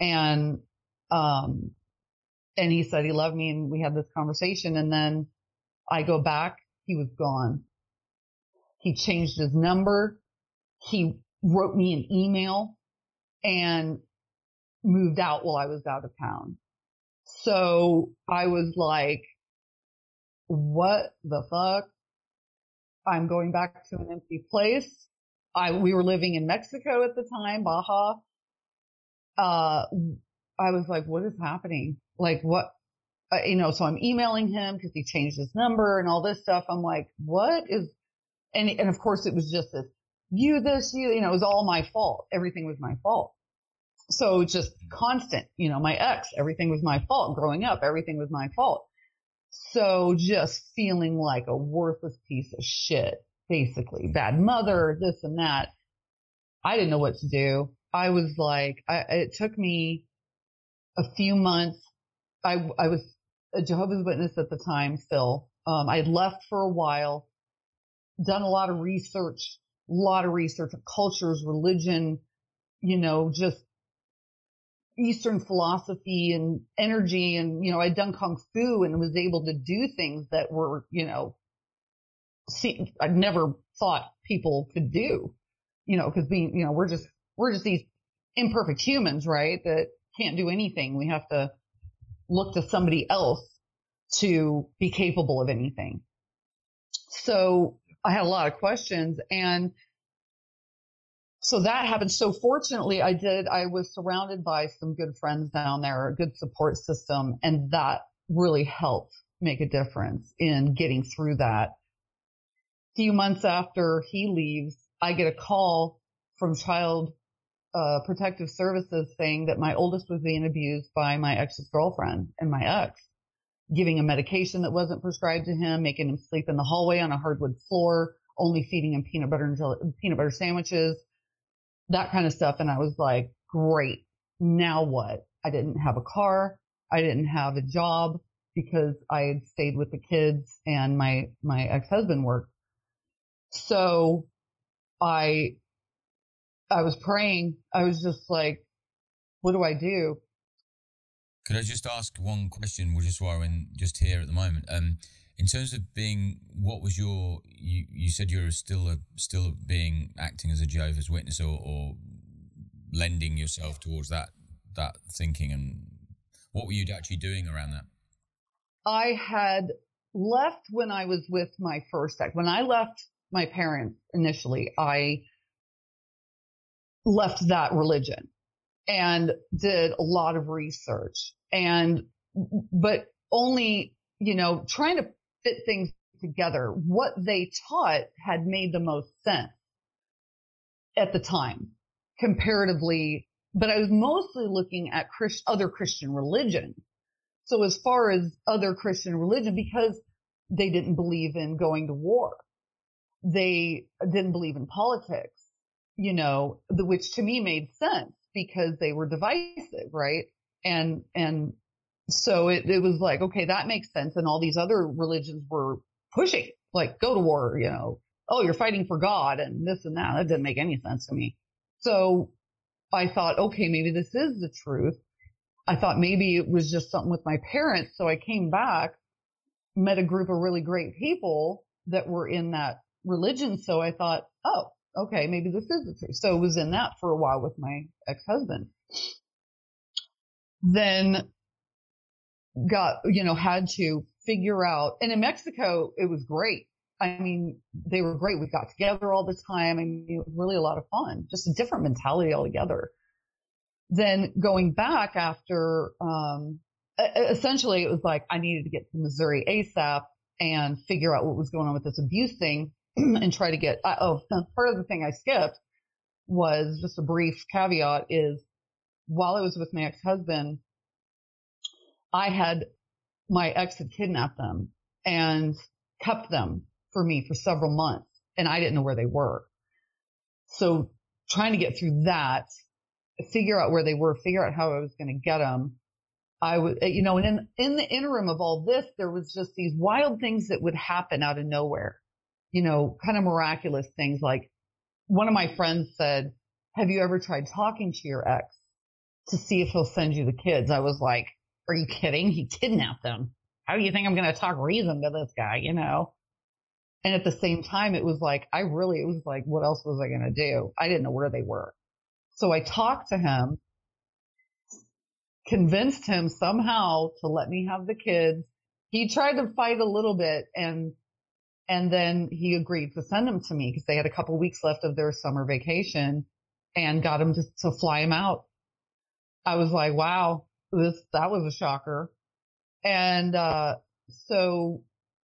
And, um, and he said he loved me and we had this conversation and then I go back, he was gone. He changed his number. He wrote me an email and moved out while I was out of town. So I was like, what the fuck? I'm going back to an empty place. I, we were living in Mexico at the time, Baja. Uh, I was like, what is happening? Like what, uh, you know, so I'm emailing him because he changed his number and all this stuff. I'm like, what is, and, and of course it was just this, you this, you, you know, it was all my fault. Everything was my fault. So just constant, you know, my ex, everything was my fault. Growing up, everything was my fault. So just feeling like a worthless piece of shit, basically. Bad mother, this and that. I didn't know what to do. I was like, I, it took me a few months. I, I was a Jehovah's Witness at the time still. Um, I had left for a while, done a lot of research, a lot of research of cultures, religion, you know, just Eastern philosophy and energy. And, you know, I'd done Kung Fu and was able to do things that were, you know, see, I'd never thought people could do, you know, cause being, you know, we're just, we're just these imperfect humans, right? That can't do anything. We have to look to somebody else to be capable of anything. So I had a lot of questions and so that happened. So fortunately, I did. I was surrounded by some good friends down there, a good support system, and that really helped make a difference in getting through that. A few months after he leaves, I get a call from Child uh, Protective Services saying that my oldest was being abused by my ex's girlfriend and my ex, giving him medication that wasn't prescribed to him, making him sleep in the hallway on a hardwood floor, only feeding him peanut butter and jelly, peanut butter sandwiches that kind of stuff. And I was like, great. Now what? I didn't have a car. I didn't have a job because I had stayed with the kids and my, my ex-husband worked. So I, I was praying. I was just like, what do I do? Could I just ask one question, which is why we're in just here at the moment? Um, in terms of being what was your you, you said you're still a, still being acting as a jehovah's witness or, or lending yourself towards that that thinking and what were you actually doing around that? I had left when i was with my first act. When i left my parents initially i left that religion and did a lot of research and but only you know trying to fit things together. What they taught had made the most sense at the time comparatively, but I was mostly looking at Christ, other Christian religion. So as far as other Christian religion, because they didn't believe in going to war, they didn't believe in politics, you know, the, which to me made sense because they were divisive, right? And, and so it, it was like, okay, that makes sense. And all these other religions were pushing, like, go to war, you know, oh, you're fighting for God and this and that. That didn't make any sense to me. So I thought, okay, maybe this is the truth. I thought maybe it was just something with my parents. So I came back, met a group of really great people that were in that religion. So I thought, oh, okay, maybe this is the truth. So I was in that for a while with my ex-husband. Then got, you know, had to figure out, and in Mexico, it was great. I mean, they were great. We got together all the time. I mean, it was really a lot of fun, just a different mentality altogether. Then going back after, um, essentially it was like I needed to get to Missouri ASAP and figure out what was going on with this abuse thing and try to get, uh, oh, part of the thing I skipped was just a brief caveat is while I was with my ex-husband, I had my ex had kidnapped them and kept them for me for several months and I didn't know where they were. So trying to get through that, figure out where they were, figure out how I was going to get them. I was, you know, and in, in the interim of all this, there was just these wild things that would happen out of nowhere, you know, kind of miraculous things. Like one of my friends said, have you ever tried talking to your ex to see if he'll send you the kids? I was like, are you kidding? He kidnapped them. How do you think I'm going to talk reason to this guy, you know? And at the same time, it was like, I really, it was like, what else was I going to do? I didn't know where they were. So I talked to him, convinced him somehow to let me have the kids. He tried to fight a little bit and And then he agreed to send him to me because they had a couple weeks left of their summer vacation and got him to, to fly him out. I was like, wow, this, that was a shocker. And, uh, so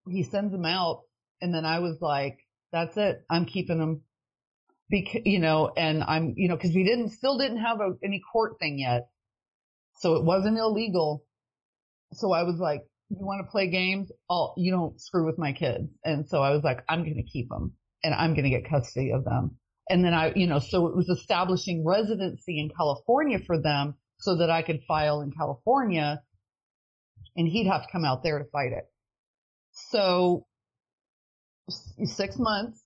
he sends him out and then I was like, that's it. I'm keeping him because, you know, and I'm, you know, cause we didn't, still didn't have a, any court thing yet. So it wasn't illegal. So I was like, you want to play games? Oh, you don't screw with my kids. And so I was like, I'm going to keep them and I'm going to get custody of them. And then I, you know, so it was establishing residency in California for them so that I could file in California and he'd have to come out there to fight it. So six months,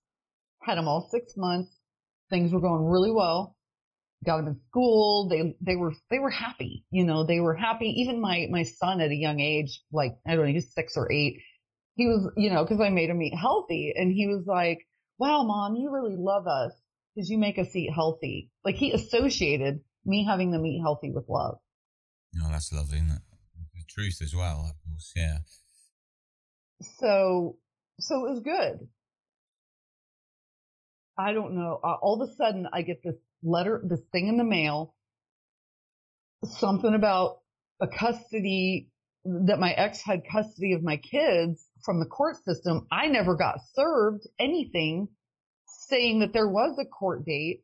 had him all six months. Things were going really well got them in school. They they were they were happy. You know, they were happy. Even my my son at a young age, like I don't know, he's six or eight. He was, you know, because I made him eat healthy, and he was like, "Wow, mom, you really love us because you make us eat healthy." Like he associated me having them eat healthy with love. Oh, that's lovely, isn't it? The truth as well, of course. Yeah. So, so it was good. I don't know. Uh, all of a sudden, I get this letter, this thing in the mail, something about a custody that my ex had custody of my kids from the court system. I never got served anything saying that there was a court date.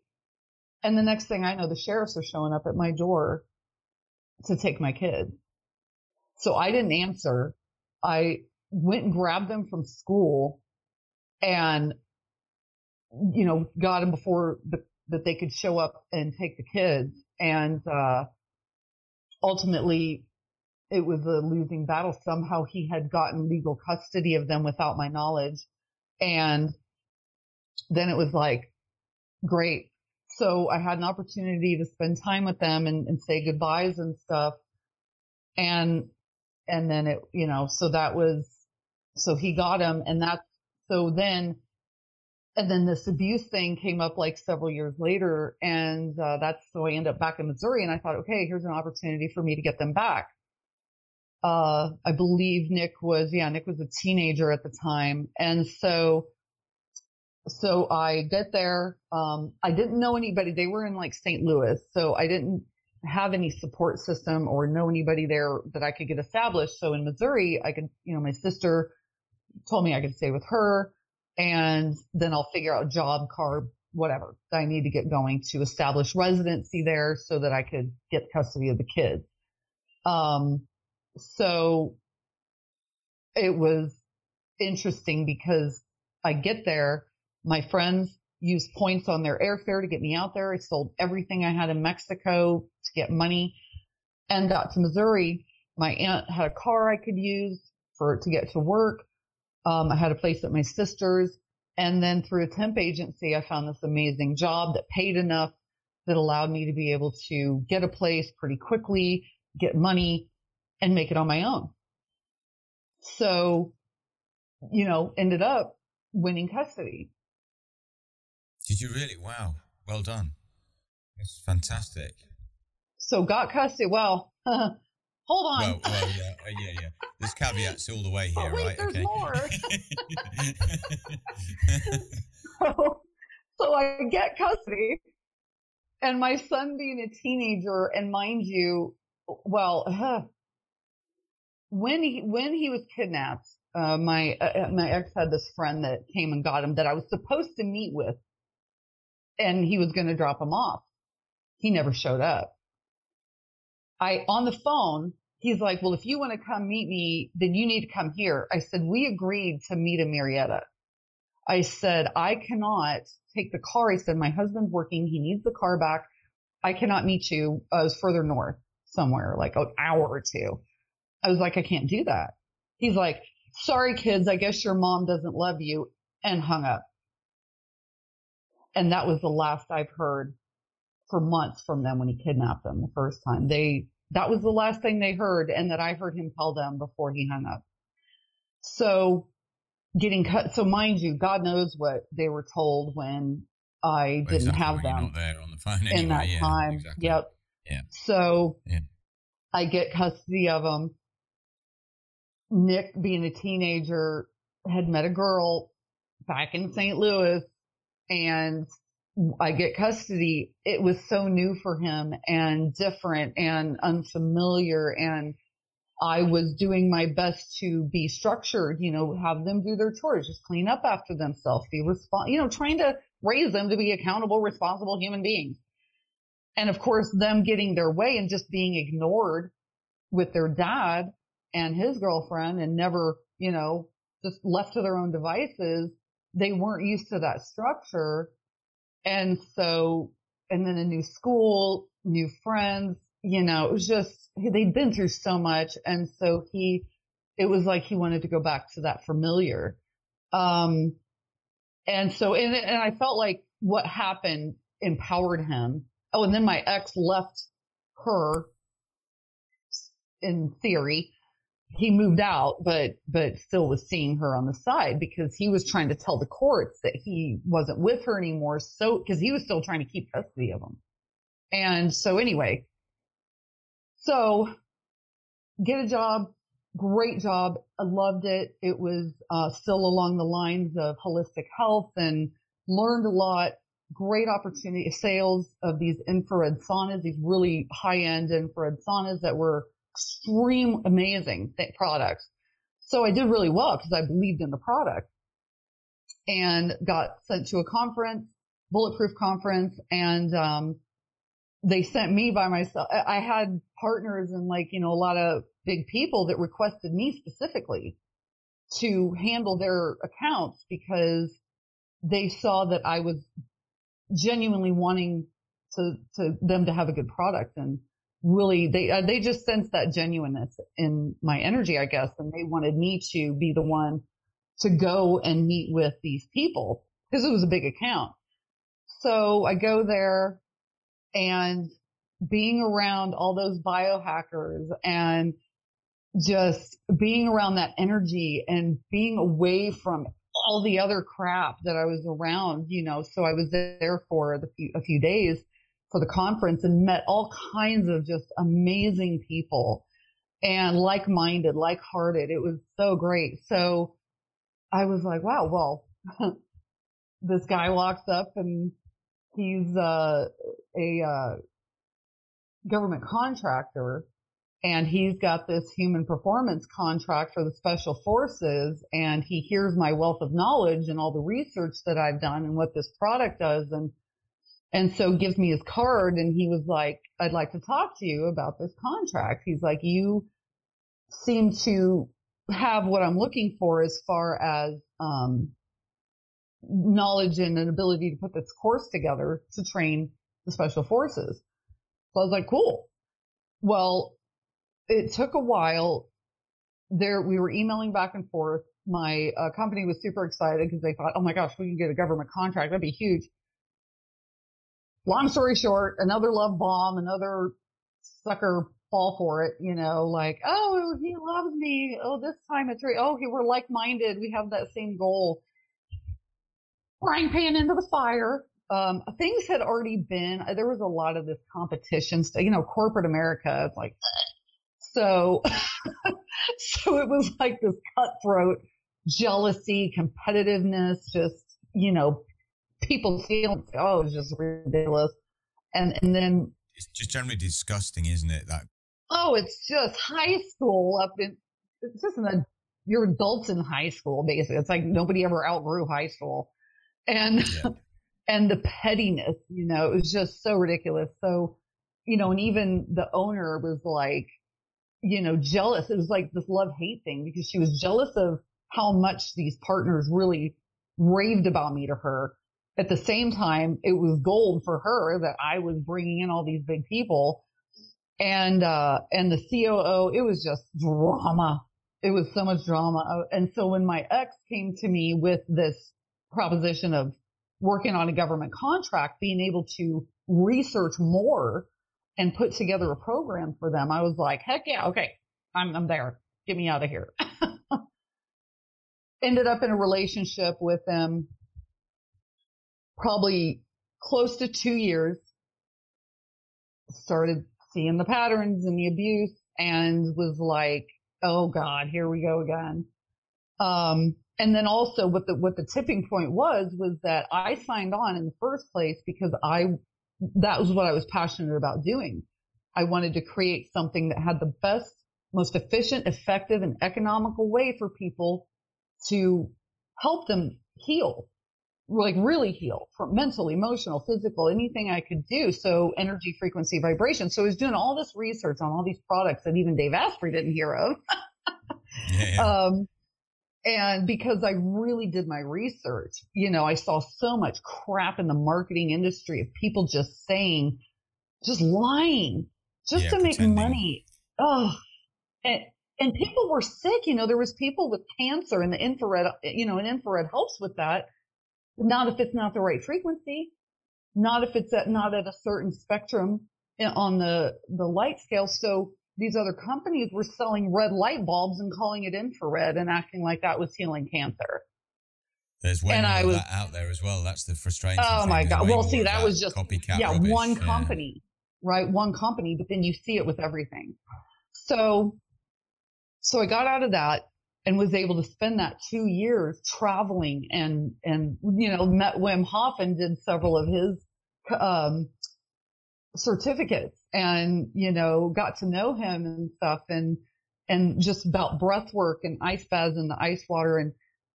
And the next thing I know, the sheriffs are showing up at my door to take my kids. So I didn't answer. I went and grabbed them from school and, you know, got them before the that they could show up and take the kids. And, uh, ultimately it was a losing battle. Somehow he had gotten legal custody of them without my knowledge. And then it was like, great. So I had an opportunity to spend time with them and, and say goodbyes and stuff. And, and then it, you know, so that was, so he got him and that's, so then and then this abuse thing came up like several years later and uh, that's so i ended up back in missouri and i thought okay here's an opportunity for me to get them back. Uh, i believe nick was yeah nick was a teenager at the time and so so i get there. Um, i didn't know anybody. They were in like st louis so i didn't have any support system or know anybody there that i could get established. So in missouri i could you know my sister told me i could stay with her and then I'll figure out job card, whatever I need to get going to establish residency there so that I could get custody of the kids. Um, so it was interesting because I get there, my friends used points on their airfare to get me out there. I sold everything I had in Mexico to get money and got to Missouri. My aunt had a car I could use for to get to work. Um, I had a place at my sister's. And then through a temp agency, I found this amazing job that paid enough that allowed me to be able to get a place pretty quickly, get money, and make it on my own. So, you know, ended up winning custody. Did you really? Wow. Well done. It's fantastic. So got custody. Well, Hold on. Well, well yeah, uh, yeah, yeah. There's caveats all the way here, wait, right? There's okay. more. so, so I get custody, and my son being a teenager, and mind you, well, uh, when he when he was kidnapped, uh, my uh, uh, my ex had this friend that came and got him that I was supposed to meet with, and he was going to drop him off. He never showed up. I, on the phone, he's like, well, if you want to come meet me, then you need to come here. I said, we agreed to meet in Marietta. I said, I cannot take the car. I said, my husband's working. He needs the car back. I cannot meet you. Uh, I was further north somewhere, like an hour or two. I was like, I can't do that. He's like, sorry, kids. I guess your mom doesn't love you and hung up. And that was the last I've heard for months from them when he kidnapped them the first time. They, that was the last thing they heard and that I heard him tell them before he hung up. So getting cut. So mind you, God knows what they were told when I didn't exactly, have them there on the phone anyway. in that yeah, time. Exactly. Yep. Yeah. So yeah. I get custody of them. Nick, being a teenager, had met a girl back in St. Louis and I get custody. It was so new for him and different and unfamiliar. And I was doing my best to be structured, you know, have them do their chores, just clean up after themselves, be responsible, you know, trying to raise them to be accountable, responsible human beings. And of course, them getting their way and just being ignored with their dad and his girlfriend and never, you know, just left to their own devices. They weren't used to that structure. And so, and then a new school, new friends, you know, it was just, they'd been through so much. And so he, it was like he wanted to go back to that familiar. Um, and so, and, and I felt like what happened empowered him. Oh, and then my ex left her in theory he moved out, but but still was seeing her on the side because he was trying to tell the courts that he wasn't with her anymore. So because he was still trying to keep custody of him, and so anyway, so get a job, great job, I loved it. It was uh, still along the lines of holistic health and learned a lot. Great opportunity, sales of these infrared saunas, these really high end infrared saunas that were extreme, amazing th- products. So I did really well because I believed in the product and got sent to a conference, bulletproof conference, and um, they sent me by myself. I had partners and like you know a lot of big people that requested me specifically to handle their accounts because they saw that I was genuinely wanting to to them to have a good product and really they uh, they just sensed that genuineness in my energy, I guess, and they wanted me to be the one to go and meet with these people because it was a big account. So I go there and being around all those biohackers and just being around that energy and being away from all the other crap that I was around, you know, so I was there for the few, a few days for the conference and met all kinds of just amazing people and like-minded, like-hearted. It was so great. So I was like, wow, well, this guy walks up and he's uh, a uh, government contractor and he's got this human performance contract for the special forces and he hears my wealth of knowledge and all the research that I've done and what this product does and and so gives me his card and he was like, I'd like to talk to you about this contract. He's like, you seem to have what I'm looking for as far as, um, knowledge and an ability to put this course together to train the special forces. So I was like, cool. Well, it took a while there. We were emailing back and forth. My uh, company was super excited because they thought, oh my gosh, we can get a government contract. That'd be huge long story short, another love bomb, another sucker fall for it, you know, like, oh, he loves me. Oh, this time it's right. Oh, we're like minded. We have that same goal. Frying pan into the fire. Um, things had already been, there was a lot of this competition, you know, corporate America. It's like, so, so it was like this cutthroat jealousy, competitiveness, just, you know, people feel oh it's just ridiculous. And and then it's just generally disgusting isn't it? That oh it's just high school up in it's just in you're adults in high school basically. It's like nobody ever outgrew high school. And yeah. and the pettiness you know it was just so ridiculous. So you know and even the owner was like you know jealous. It was like this love hate thing because she was jealous of how much these partners really raved about me to her at the same time, it was gold for her that I was bringing in all these big people. And, uh, and the COO, it was just drama. It was so much drama. Uh, and so when my ex came to me with this proposition of working on a government contract, being able to research more and put together a program for them, I was like, heck yeah, okay, I'm, I'm there. Get me out of here. Ended up in a relationship with them probably close to two years, started seeing the patterns and the abuse and was like, oh God, here we go again. Um, and then also what the what the tipping point was was that I signed on in the first place because I that was what I was passionate about doing. I wanted to create something that had the best, most efficient, effective, and economical way for people to help them heal, like really heal from mental, emotional, physical, anything I could do. So energy, frequency, vibration. So I was doing all this research on all these products that even Dave Asprey didn't hear of. yeah, yeah. Um, and because I really did my research, you know, I saw so much crap in the marketing industry of people just saying, just lying, just yeah, to make pretending. money. Oh, and, and people were sick. You know, there was people with cancer and the infrared, you know, and infrared helps with that. Not if it's not the right frequency, not if it's at, not at a certain spectrum on the, the light scale. So these other companies were selling red light bulbs and calling it infrared and acting like that was healing cancer. There's way and more I was, out there as well. That's the frustrating. Oh my god! Well, see, that was just copycat. Yeah, rubbish. one company, yeah. right? One company, but then you see it with everything. So, so I got out of that and was able to spend that two years traveling and and you know met Wim Hof and did several of his um, certificates and, you know, got to know him and stuff and, and just about breath work and ice baths and the ice water and,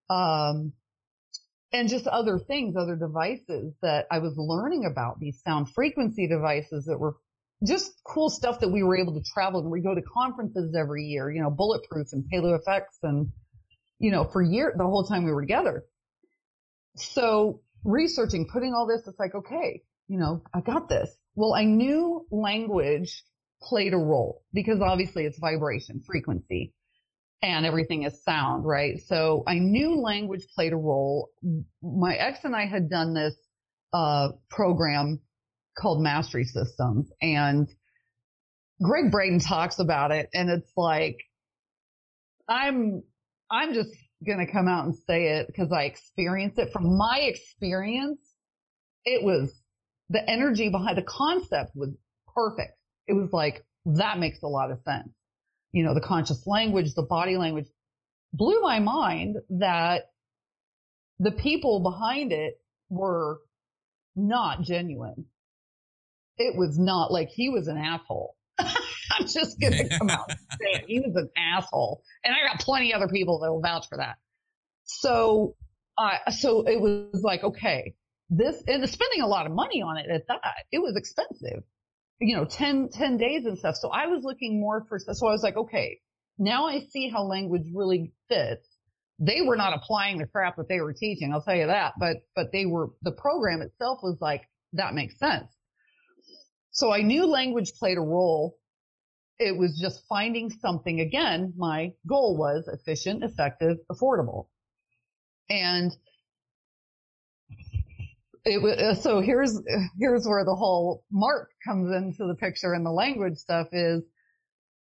um, and just other things, other devices that I was learning about these sound frequency devices that were just cool stuff that we were able to travel and we go to conferences every year, you know, bulletproof and Paleo FX and, you know, for year, the whole time we were together. So researching, putting all this, it's like, okay, you know, I got this. Well, I knew language played a role because obviously it's vibration, frequency, and everything is sound, right? So I knew language played a role. My ex and I had done this uh, program called Mastery Systems, and Gregg Braden talks about it, and it's like I'm I'm just gonna come out and say it because I experienced it. From my experience, it was the energy behind the concept was perfect. It was like, that makes a lot of sense. You know, the conscious language, the body language blew my mind that the people behind it were not genuine. It was not like he was an asshole. I'm just going to come out and say it. He was an asshole. And I got plenty other people that will vouch for that. So, uh, so it was like, okay, this and spending a lot of money on it at that. It was expensive, you know, 10, 10 days and stuff. So I was looking more for, so I was like, okay, now I see how language really fits. They were not applying the crap that they were teaching. I'll tell you that, but, but they were, the program itself was like, that makes sense. So I knew language played a role. It was just finding something. Again, my goal was efficient, effective, affordable. And it was uh, so here's here's where the whole mark comes into the picture and the language stuff is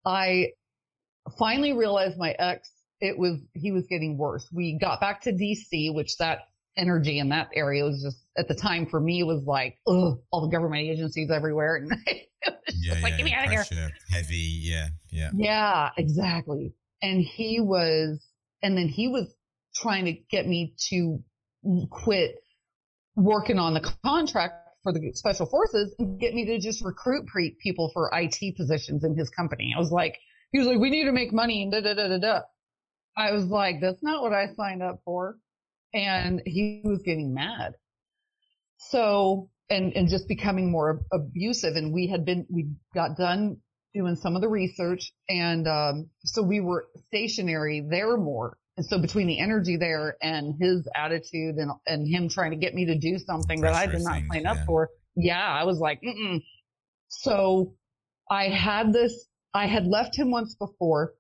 i finally realized my ex it was he was getting worse we got back to dc which that energy in that area was just at the time for me was like ugh, all the government agencies everywhere and yeah, like yeah, get me out of here heavy yeah yeah yeah exactly and he was and then he was trying to get me to quit working on the contract for the special forces and get me to just recruit pre- people for IT positions in his company. I was like, he was like, we need to make money and da da da da da. I was like, that's not what I signed up for. And he was getting mad. So, and, and just becoming more abusive. And we had been, we got done doing some of the research. And, um, so we were stationary there more and so between the energy there and his attitude and, and him trying to get me to do something that I did not sign up for, yeah, I was like, mm So I had this, I had left him once before,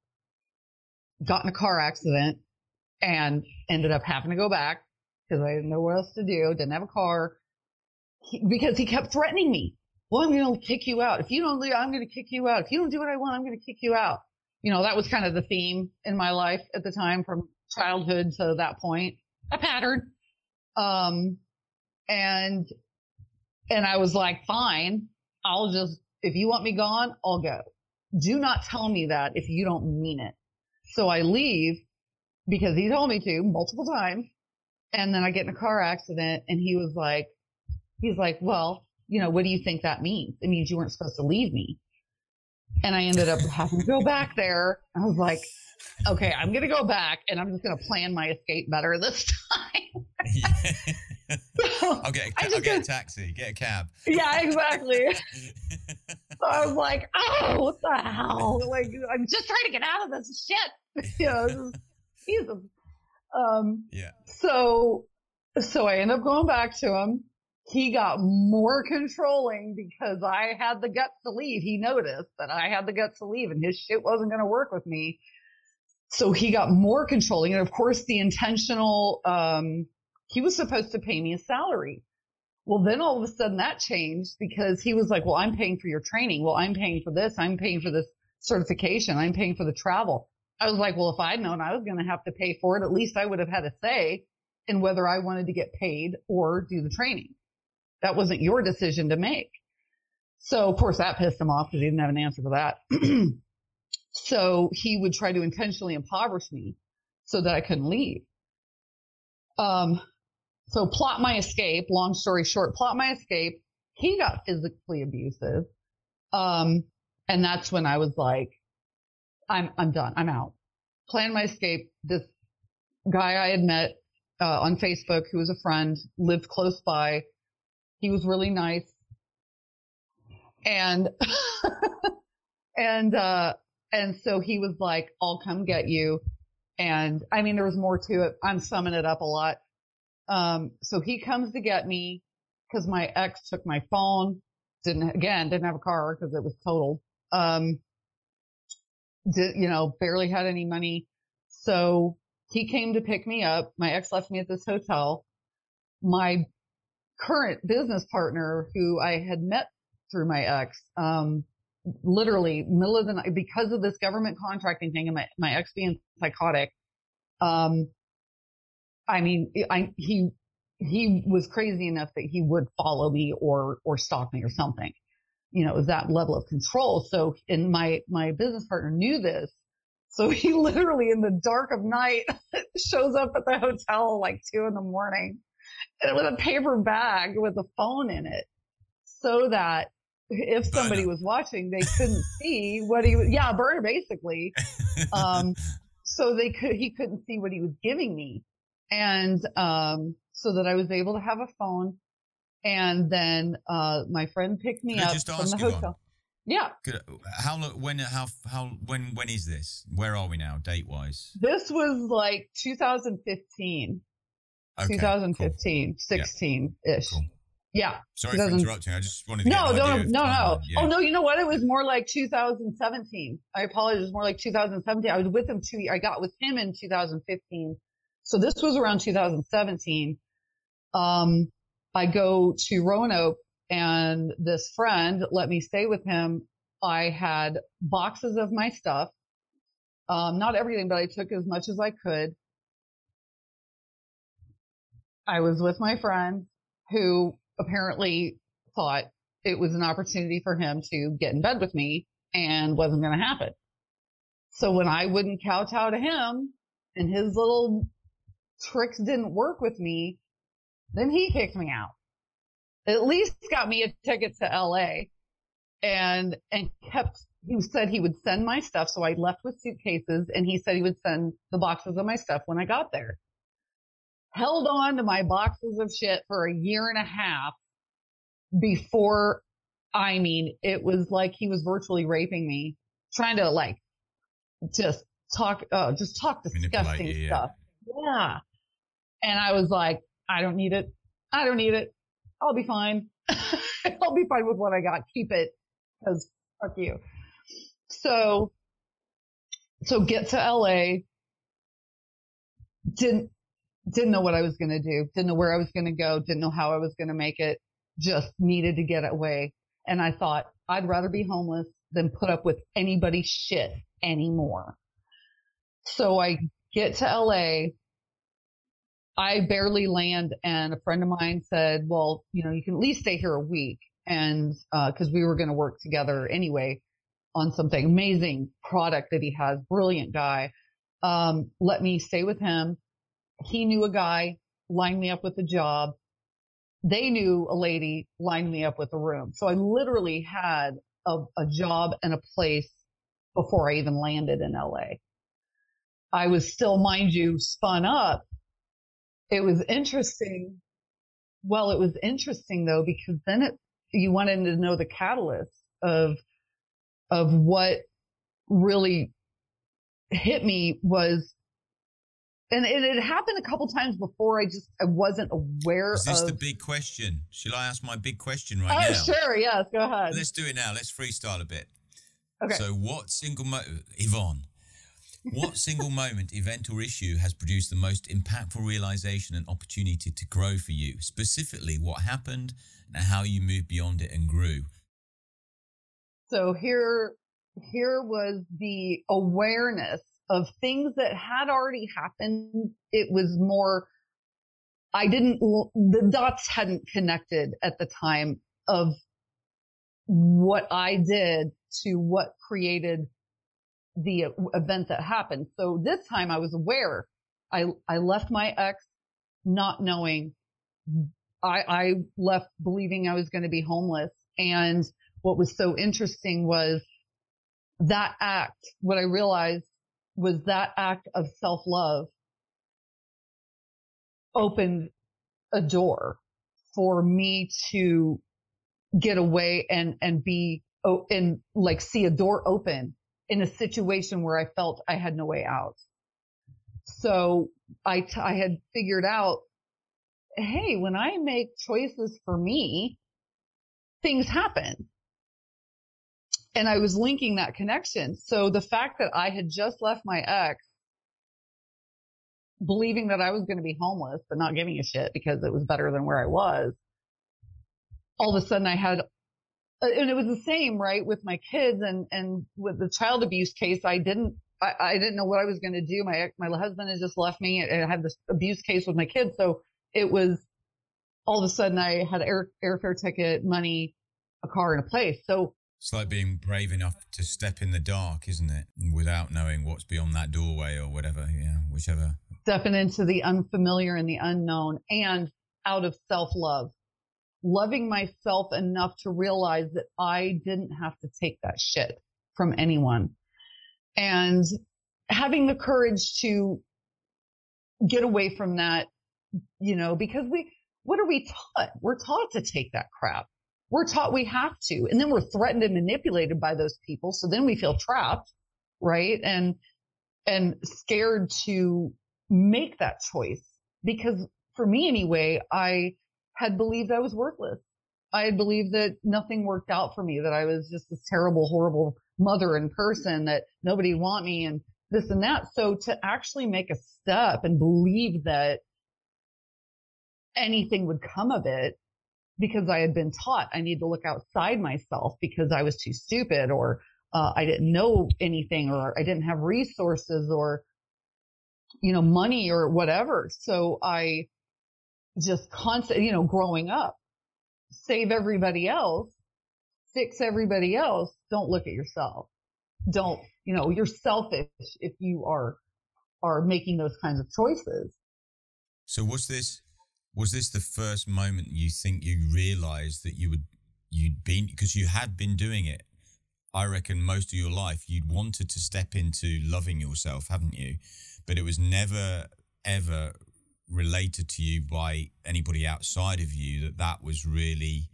got in a car accident and ended up having to go back because I didn't know what else to do. Didn't have a car because he kept threatening me. Well, I'm going to kick you out. If you don't leave, I'm going to kick you out. If you don't do what I want, I'm going to kick you out you know, that was kind of the theme in my life at the time from childhood to that point, a pattern. Um, and, and I was like, fine, I'll just, if you want me gone, I'll go. Do not tell me that if you don't mean it. So I leave because he told me to multiple times. And then I get in a car accident and he was like, he's like, well, you know, what do you think that means? It means you weren't supposed to leave me. And I ended up having to go back there. I was like, okay, I'm going to go back and I'm just going to plan my escape better this time. so I'll get, a, I'll get a taxi, get a cab. Yeah, exactly. so I was like, oh, what the hell? Like, I'm just trying to get out of this shit. You know, Jesus. Um, yeah. So, so I end up going back to him he got more controlling because I had the guts to leave. He noticed that I had the guts to leave and his shit wasn't going to work with me. So he got more controlling. And of course, the intentional, um, he was supposed to pay me a salary. Well, then all of a sudden that changed because he was like, well, I'm paying for your training. Well, I'm paying for this. I'm paying for this certification. I'm paying for the travel. I was like, well, if I'd known I was going to have to pay for it, at least I would have had a say in whether I wanted to get paid or do the training. That wasn't your decision to make. So of course that pissed him off because he didn't have an answer for that. so he would try to intentionally impoverish me so that I couldn't leave. Um, so plot my escape, long story short, plot my escape. He got physically abusive. Um, and that's when I was like, I'm, I'm done. I'm out. Plan my escape. This guy I had met, uh, on Facebook who was a friend lived close by he was really nice. And, and, uh, and so he was like, I'll come get you. And I mean, there was more to it. I'm summing it up a lot. Um, so he comes to get me because my ex took my phone. Didn't, again, didn't have a car because it was totaled. Um, did, you know, barely had any money. So he came to pick me up. My ex left me at this hotel. My current business partner who I had met through my ex, um, literally middle of the night because of this government contracting thing and my, my ex being psychotic. Um, I mean, I, he, he was crazy enough that he would follow me or, or stalk me or something, you know, that level of control. So, and my, my business partner knew this. So he literally in the dark of night shows up at the hotel like two in the morning with a paper bag with a phone in it so that if somebody was watching, they couldn't see what he was. Yeah, burner basically. Um, so they could, he couldn't see what he was giving me. And, um, so that I was able to have a phone. And then, uh, my friend picked me up from the hotel. Yeah. Good. How when how how when when is this? Where are we now, date wise? This was like 2015. Okay, 2015, cool. 16 ish. Cool. Yeah. Sorry for interrupting. I just wanted to no, no, no, no. Yeah. Oh no, you know what? It was more like 2017. I apologize. It was more like 2017. I was with him two. I got with him in 2015. So this was around 2017. Um, I go to Roanoke and this friend let me stay with him. I had boxes of my stuff. Um, not everything, but I took as much as I could. I was with my friend who apparently thought it was an opportunity for him to get in bed with me and wasn't going to happen. So when I wouldn't kowtow to him and his little tricks didn't work with me, then he kicked me out. At least got me a ticket to LA and, and kept, he said he would send my stuff. So I left with suitcases and he said he would send the boxes of my stuff when I got there held on to my boxes of shit for a year and a half before, I mean, it was like he was virtually raping me, trying to like just talk, uh, just talk disgusting stuff. Yeah. And I was like, I don't need it. I don't need it. I'll be fine. I'll be fine with what I got. Keep it because fuck you. So, so get to LA. Didn't didn't know what I was going to do, didn't know where I was going to go, didn't know how I was going to make it, just needed to get away. And I thought I'd rather be homeless than put up with anybody's shit anymore. So I get to LA. I barely land and a friend of mine said, well, you know, you can at least stay here a week. And, uh, cause we were going to work together anyway on something amazing product that he has, brilliant guy. um, let me stay with him. He knew a guy, lined me up with a job. They knew a lady, lined me up with a room. So I literally had a, a job and a place before I even landed in LA. I was still, mind you, spun up. It was interesting. Well, it was interesting though, because then it, you wanted to know the catalyst of, of what really hit me was and it, it happened a couple times before. I just I wasn't aware. Is this of... the big question? Shall I ask my big question right oh, now? Sure, yes, go ahead. Let's do it now. Let's freestyle a bit. Okay. So, what single mo- Yvonne? What single moment, event, or issue has produced the most impactful realization and opportunity to grow for you? Specifically, what happened and how you moved beyond it and grew. So here, here was the awareness of things that had already happened. It was more, I didn't, the dots hadn't connected at the time of what I did to what created the event that happened. So this time I was aware. I, I left my ex not knowing. I, I left believing I was going to be homeless. And what was so interesting was that act, what I realized was that act of self love opened a door for me to get away and, and be, oh, and like see a door open in a situation where I felt I had no way out. So I, t- I had figured out, Hey, when I make choices for me, things happen and I was linking that connection. So the fact that I had just left my ex, believing that I was going to be homeless, but not giving a shit because it was better than where I was. All of a sudden I had, uh, and it was the same, right, with my kids and, and with the child abuse case, I didn't, I, I didn't know what I was going to do. My, my husband had just left me and I had this abuse case with my kids. So it was all of a sudden I had air, airfare ticket, money, a car and a place. So it's like being brave enough to step in the dark, isn't it? Without knowing what's beyond that doorway or whatever, yeah, whichever. Stepping into the unfamiliar and the unknown and out of self love. Loving myself enough to realize that I didn't have to take that shit from anyone. And having the courage to get away from that, you know, because we, what are we taught? We're taught to take that crap we're taught we have to. And then we're threatened and manipulated by those people. So then we feel trapped, right? And, and scared to make that choice because for me anyway, I had believed I was worthless. I had believed that nothing worked out for me, that I was just this terrible, horrible mother and person that nobody want me and this and that. So to actually make a step and believe that anything would come of it because I had been taught I need to look outside myself because I was too stupid or uh, I didn't know anything or I didn't have resources or, you know, money or whatever. So I just constant, you know, growing up, save everybody else, fix everybody else. Don't look at yourself. Don't, you know, you're selfish if you are, are making those kinds of choices. So was this was this the first moment you think you realized that you would you'd been because you had been doing it? I reckon most of your life you'd wanted to step into loving yourself haven't you? But it was never ever related to you by anybody outside of you that that was really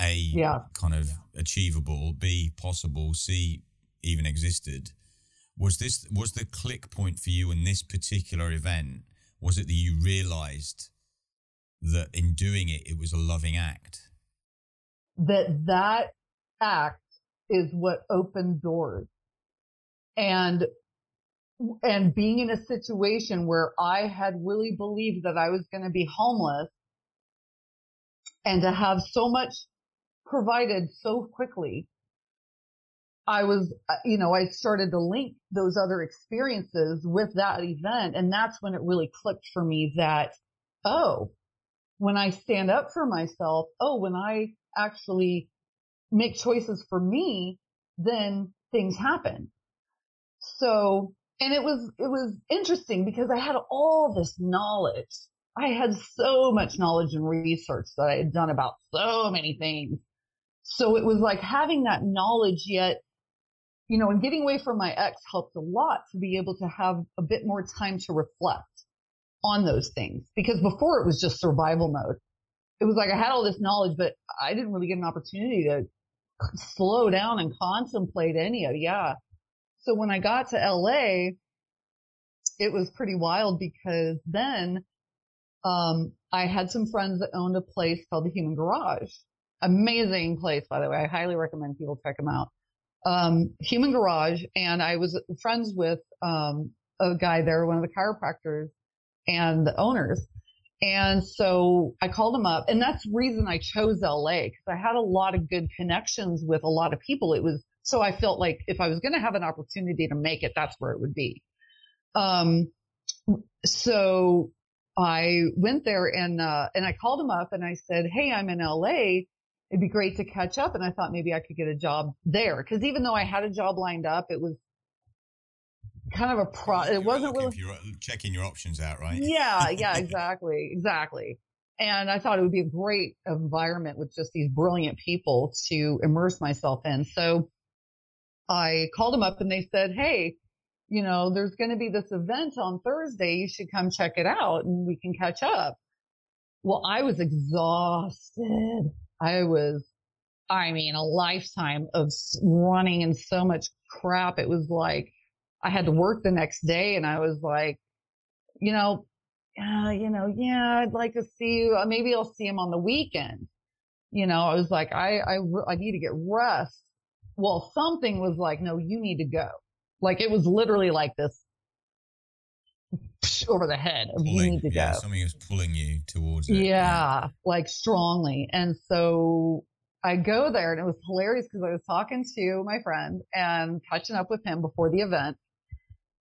a yeah. kind of achievable b possible c even existed. Was this was the click point for you in this particular event was it that you realized that in doing it, it was a loving act? That that act is what opened doors. And and being in a situation where I had really believed that I was going to be homeless and to have so much provided so quickly, I was, uh, you know, I started to link those other experiences with that event. And that's when it really clicked for me that, oh, when I stand up for myself, oh, when I actually make choices for me, then things happen. So and it was it was interesting because I had all this knowledge. I had so much knowledge and research that I had done about so many things. So it was like having that knowledge yet, you know, and getting away from my ex helped a lot to be able to have a bit more time to reflect on those things because before it was just survival mode. It was like I had all this knowledge, but I didn't really get an opportunity to slow down and contemplate any of, yeah. So when I got to LA, it was pretty wild because then, um, I had some friends that owned a place called the Human Garage. Amazing place, by the way. I highly recommend people check them out. Um, Human Garage. And I was friends with, um, a guy there, one of the chiropractors and the owners. And so I called him up and that's the reason I chose LA because I had a lot of good connections with a lot of people. It was, so I felt like if I was going to have an opportunity to make it, that's where it would be. Um, so I went there and, uh, and I called him up and I said, Hey, I'm in LA. It'd be great to catch up. And I thought maybe I could get a job there. Cause even though I had a job lined up, it was kind of a pro. It wasn't really you're uh, checking your options out, right? Yeah, yeah, exactly, exactly. And I thought it would be a great environment with just these brilliant people to immerse myself in. So I called them up and they said, Hey, you know, there's going to be this event on Thursday. You should come check it out and we can catch up. Well, I was exhausted. I was, I mean, a lifetime of running in so much crap. It was like, I had to work the next day and I was like, you know, uh, you know, yeah, I'd like to see you. Uh, maybe I'll see him on the weekend. You know, I was like, I, I, I need to get rest. Well, something was like, no, you need to go. Like it was literally like this over the head of pulling, you need to yeah, go. Something was pulling you towards it. Yeah, yeah, like strongly. And so I go there and it was hilarious because I was talking to my friend and catching up with him before the event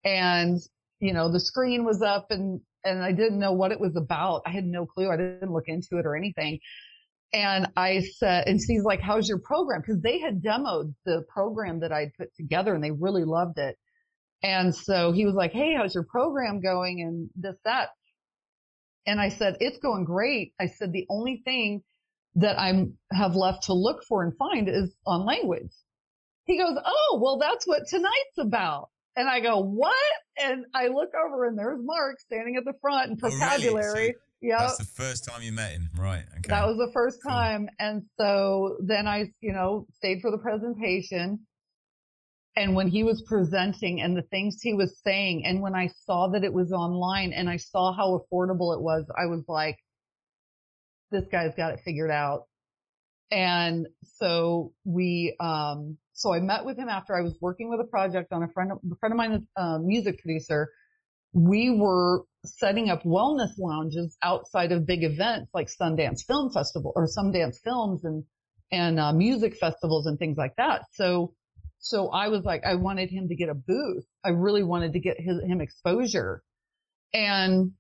and you know the screen was up and and I didn't know what it was about. I had no clue. I didn't look into it or anything. And I said, and she's like, how's your program? Cause they had demoed the program that I'd put together and they really loved it. And so he was like, Hey, how's your program going? And this, that. And I said, it's going great. I said, the only thing that I have left to look for and find is on language. He goes, Oh, well, that's what tonight's about. And I go, what? And I look over and there's Mark standing at the front in vocabulary. Oh, really? so yeah. That's the first time you met him. Right. Okay. That was the first time. Cool. And so then I, you know, stayed for the presentation. And when he was presenting and the things he was saying, and when I saw that it was online and I saw how affordable it was, I was like, this guy's got it figured out. And so we, um, so I met with him after I was working with a project on a friend, a friend of mine, a uh, music producer. We were setting up wellness lounges outside of big events like Sundance Film Festival or Sundance Films and, and uh, music festivals and things like that. So, so I was like, I wanted him to get a booth. I really wanted to get his, him exposure. And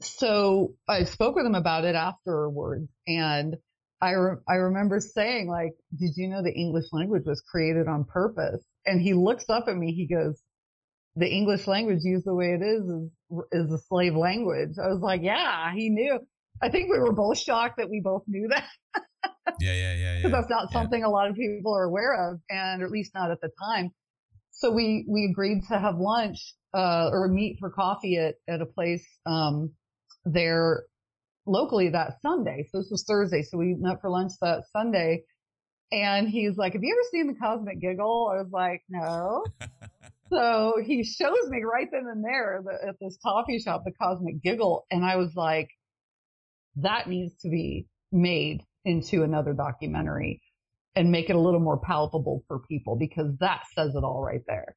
so I spoke with him about it afterwards and I, re- I remember saying like, did you know the English language was created on purpose? And he looks up at me. He goes, the English language used the way it is is, is a slave language. I was like, yeah, he knew. I think we were both shocked that we both knew that. yeah, yeah, yeah, yeah. that's not yeah. something a lot of people are aware of, and at least not at the time. So we we agreed to have lunch uh, or meet for coffee at at a place um, there locally that Sunday. So this was Thursday. So we met for lunch that Sunday. And he's like, Have you ever seen the Cosmic Giggle? I was like, No. so he shows me right then and there the, at this coffee shop, the Cosmic Giggle. And I was like, That needs to be made into another documentary and make it a little more palpable for people because that says it all right there.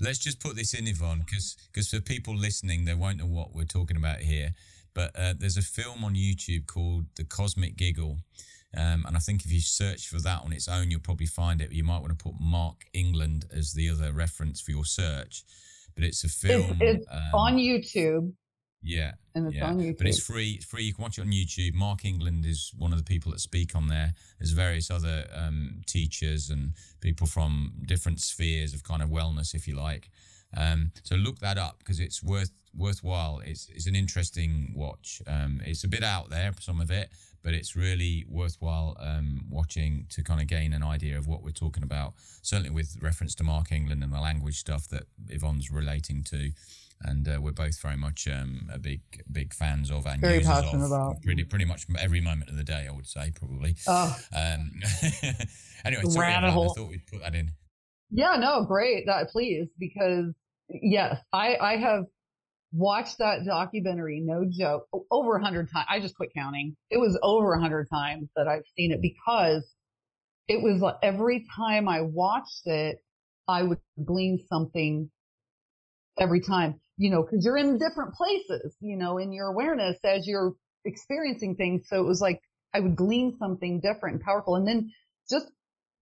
Let's just put this in, Yvonne, because for people listening, they won't know what we're talking about here. But uh, there's a film on YouTube called The Cosmic Giggle. Um, and I think if you search for that on its own, you'll probably find it. You might want to put Mark England as the other reference for your search. But it's a film. It's, it's um, on YouTube. Yeah. And it's yeah. on YouTube. But it's free. It's free. You can watch it on YouTube. Mark England is one of the people that speak on there. There's various other um, teachers and people from different spheres of kind of wellness, if you like. Um, so look that up because it's worth worthwhile. It's it's an interesting watch. Um, it's a bit out there, some of it, but it's really worthwhile um, watching to kind of gain an idea of what we're talking about. Certainly with reference to Mark England and the language stuff that Yvonne's relating to and uh, we're both very much um, a big big fans of and very passionate of about pretty pretty much every moment of the day. I would say probably. Oh. Um, anyway, sorry, I thought we'd put that in. Yeah, no, great. That please, because yes, I I have watched that documentary. No joke, over a hundred times. I just quit counting. It was over a hundred times that I've seen it because it was like every time I watched it, I would glean something every time you know, cause you're in different places, you know, in your awareness as you're experiencing things. So it was like I would glean something different and powerful and then just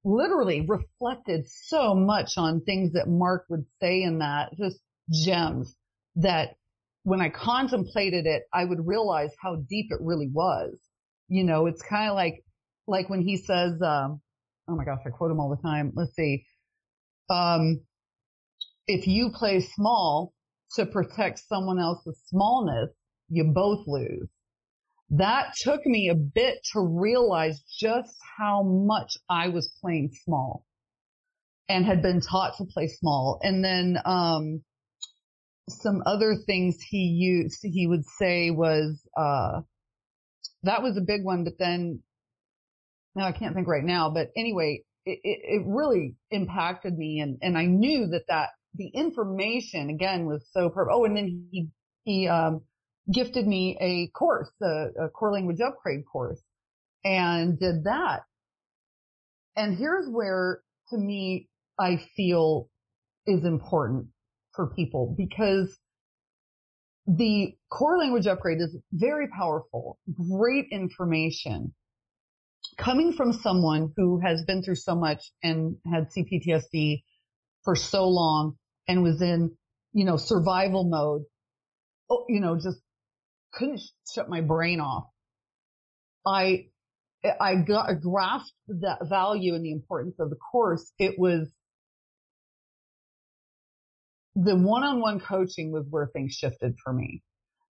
literally reflected so much on things that Mark would say in that, just gems that when I contemplated it, I would realize how deep it really was. You know, it's kind of like, like when he says, um, oh my gosh, I quote him all the time. Let's see. Um, if you play small, to protect someone else's smallness, you both lose. That took me a bit to realize just how much I was playing small and had been taught to play small. And then, um, some other things he used, he would say was, uh, that was a big one, but then, no, I can't think right now, but anyway, it, it, it really impacted me and, and I knew that that the information again was so perfect. Oh, and then he, he, um, gifted me a course, a, a core language upgrade course and did that. And here's where to me, I feel is important for people because the core language upgrade is very powerful, great information coming from someone who has been through so much and had CPTSD for so long and was in, you know, survival mode, oh, you know, just couldn't shut my brain off. I, I got, I grasped that value and the importance of the course. It was the one-on-one coaching was where things shifted for me.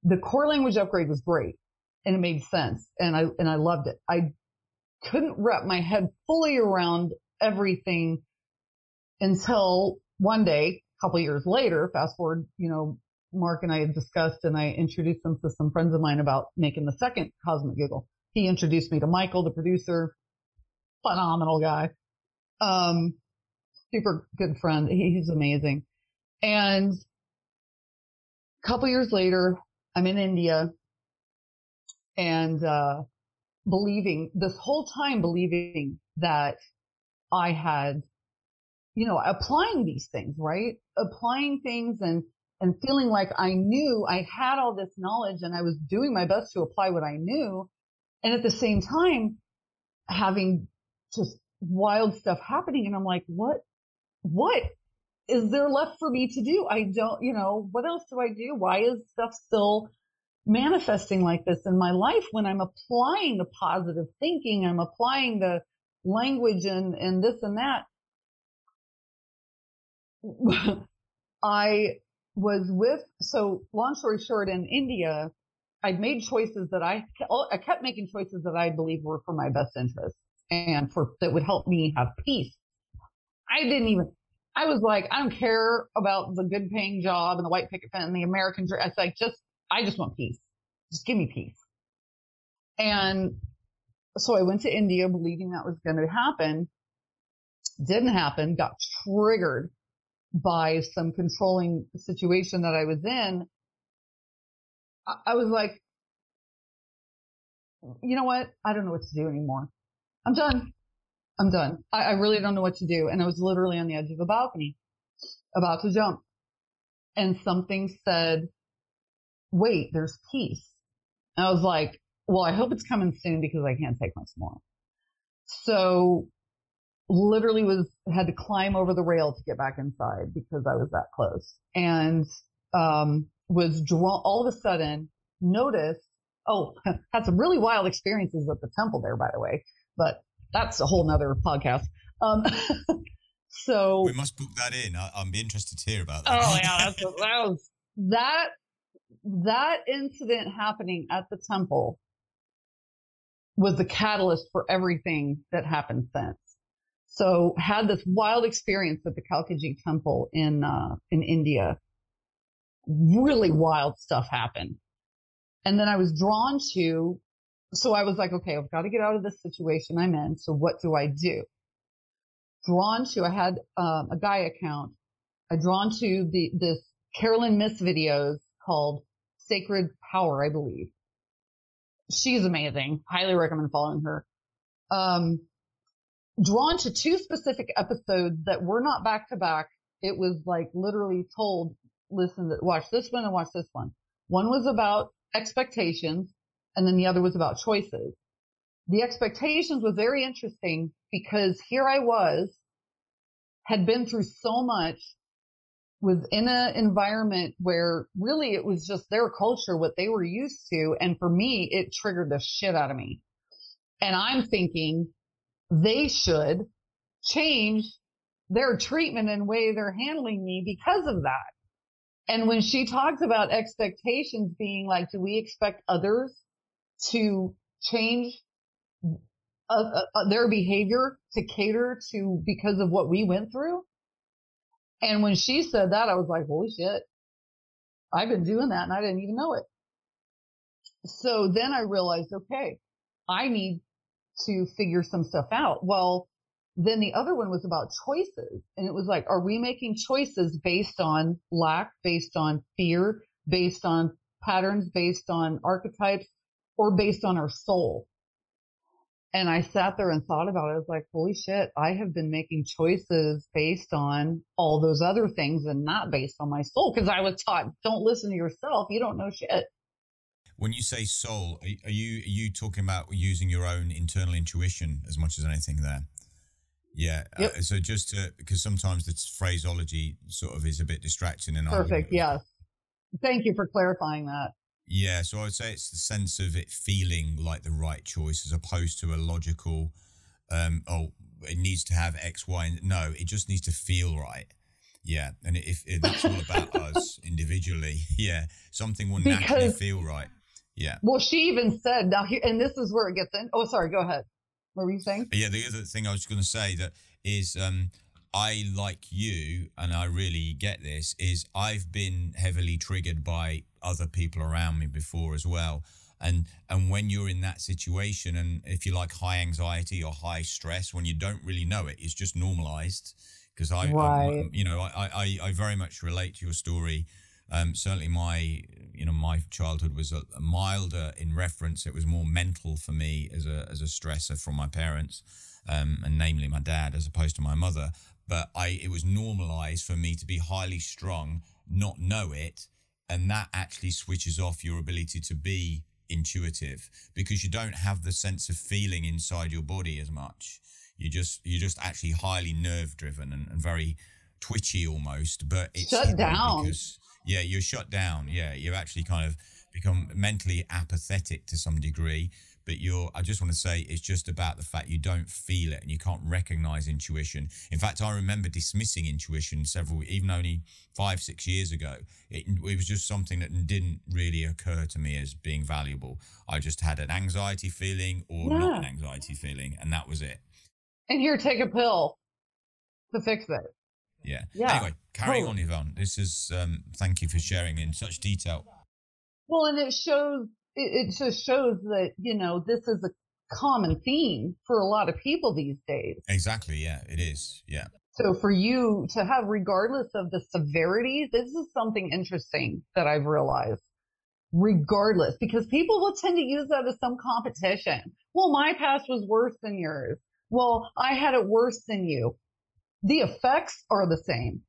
The core language upgrade was great and it made sense and I, and I loved it. I couldn't wrap my head fully around everything until one day a couple years later, fast forward, you know, Mark and I had discussed and I introduced him to some friends of mine about making the second Cosmic Giggle. He introduced me to Michael, the producer, phenomenal guy. Um, super good friend. He's amazing. And a couple years later, I'm in India and, uh, believing this whole time believing that I had you know, applying these things, right? Applying things and, and feeling like I knew I had all this knowledge and I was doing my best to apply what I knew. And at the same time, having just wild stuff happening. And I'm like, what, what is there left for me to do? I don't, you know, what else do I do? Why is stuff still manifesting like this in my life when I'm applying the positive thinking? I'm applying the language and, and this and that. I was with, so long story short, in India, I'd made choices that I, oh, I kept making choices that I believe were for my best interest and for, that would help me have peace. I didn't even, I was like, I don't care about the good paying job and the white picket fence and the American dream. It's like, just, I just want peace. Just give me peace. And so I went to India believing that was going to happen. Didn't happen, got triggered by some controlling situation that I was in, I, was like, you know what? I don't know what to do anymore. I'm done. I'm done. I, I really don't know what to do. And I was literally on the edge of a balcony about to jump and something said, wait, there's peace. And I was like, well, I hope it's coming soon because I can't take much more. So literally was had to climb over the rail to get back inside because I was that close and um, was drawn all of a sudden noticed oh had some really wild experiences at the temple there by the way but that's a whole nother podcast um, So we must book that in. I, am interested to hear about that. Oh yeah, that's, that was that that incident happening at the temple was the catalyst for everything that happened since. So had this wild experience at the Kalkaji temple in uh, in India. Really wild stuff happened. And then I was drawn to so I was like, okay, I've got to get out of this situation I'm in. So what do I do? Drawn to, I had um, a guy account. I drawn to the this Caroline Myss videos called Sacred Power, I believe. She's amazing. Highly recommend following her. Um, drawn to two specific episodes that were not back to back. It was like literally told, listen, watch this one and watch this one. One was about expectations and then the other was about choices. The expectations was very interesting because here I was, had been through so much, was in an environment where really it was just their culture, what they were used to. And for me, it triggered the shit out of me. And I'm thinking they should change their treatment and way they're handling me because of that. And when she talks about expectations being like, do we expect others to change uh, uh, uh, their behavior to cater to because of what we went through? And when she said that, I was like, holy shit, I've been doing that and I didn't even know it. So then I realized, okay, I need to figure some stuff out. Well, then the other one was about choices. And it was like, are we making choices based on lack, based on fear, based on patterns, based on archetypes, or based on our soul? And I sat there and thought about it. I was like, holy shit, I have been making choices based on all those other things and not based on my soul. Cause I was taught, don't listen to yourself. You don't know shit. When you say soul, are you, are you talking about using your own internal intuition as much as anything there? Yeah. Uh, yep. Uh, so just to, because sometimes the phraseology sort of is a bit distracting and perfect. Yes. Thank you for clarifying that. Yeah, so I would say it's the sense of it feeling like the right choice as opposed to a logical, um, oh, it needs to have X, Y, and no, it just needs to feel right. Yeah, and if, if that's all about us individually, yeah, something will because, naturally feel right. Yeah. Well, she even said now, and this is where it gets in. Oh, sorry, go ahead. What were you saying? Yeah, the other thing I was going to say that is, um, I like you, and I really get this. Is I've been heavily triggered by other people around me before as well. And and when you're in that situation, and if you like high anxiety or high stress, when you don't really know it, it's just normalized. Because I, right. I, you know, I, I I very much relate to your story. Um, certainly, my you know my childhood was a, a milder in reference. It was more mental for me as a as a stressor from my parents, um, and namely my dad, as opposed to my mother. But I it was normalized for me to be highly strung, not know it, and that actually switches off your ability to be intuitive because you don't have the sense of feeling inside your body as much you just you're just actually highly nerve driven and, and very twitchy almost but it's shut down because yeah you're shut down. Yeah you're actually kind of become mentally apathetic to some degree but you're i just want to say it's just about the fact you don't feel it and you can't recognize intuition. In fact i remember dismissing intuition several even only five six years ago. It, it was just something that didn't really occur to me as being valuable. I just had an anxiety feeling or yeah. not an anxiety feeling and that was it. And here take a pill to fix it yeah, yeah. anyway carrying on yvonne this is um, thank you for sharing in such detail well and it shows it, it just shows that, you know, this is a common theme for a lot of people these days. Exactly. Yeah, it is. Yeah. So for you to have, regardless of the severity, this is something interesting that I've realized. Regardless, because people will tend to use that as some competition. Well, my past was worse than yours. Well, I had it worse than you. The effects are the same.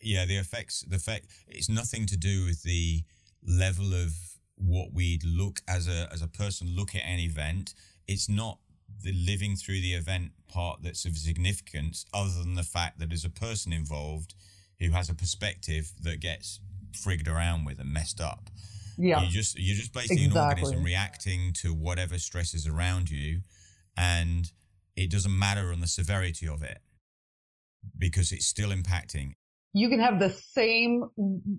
Yeah, the effects, the effect, it's nothing to do with the level of what we'd look as a as a person look at an event. It's not the living through the event part that's of significance, other than the fact that there's a person involved who has a perspective that gets frigged around with and messed up. Yeah. You just you're just basically exactly. an organism reacting to whatever stresses around you and it doesn't matter on the severity of it. Because it's still impacting. You can have the same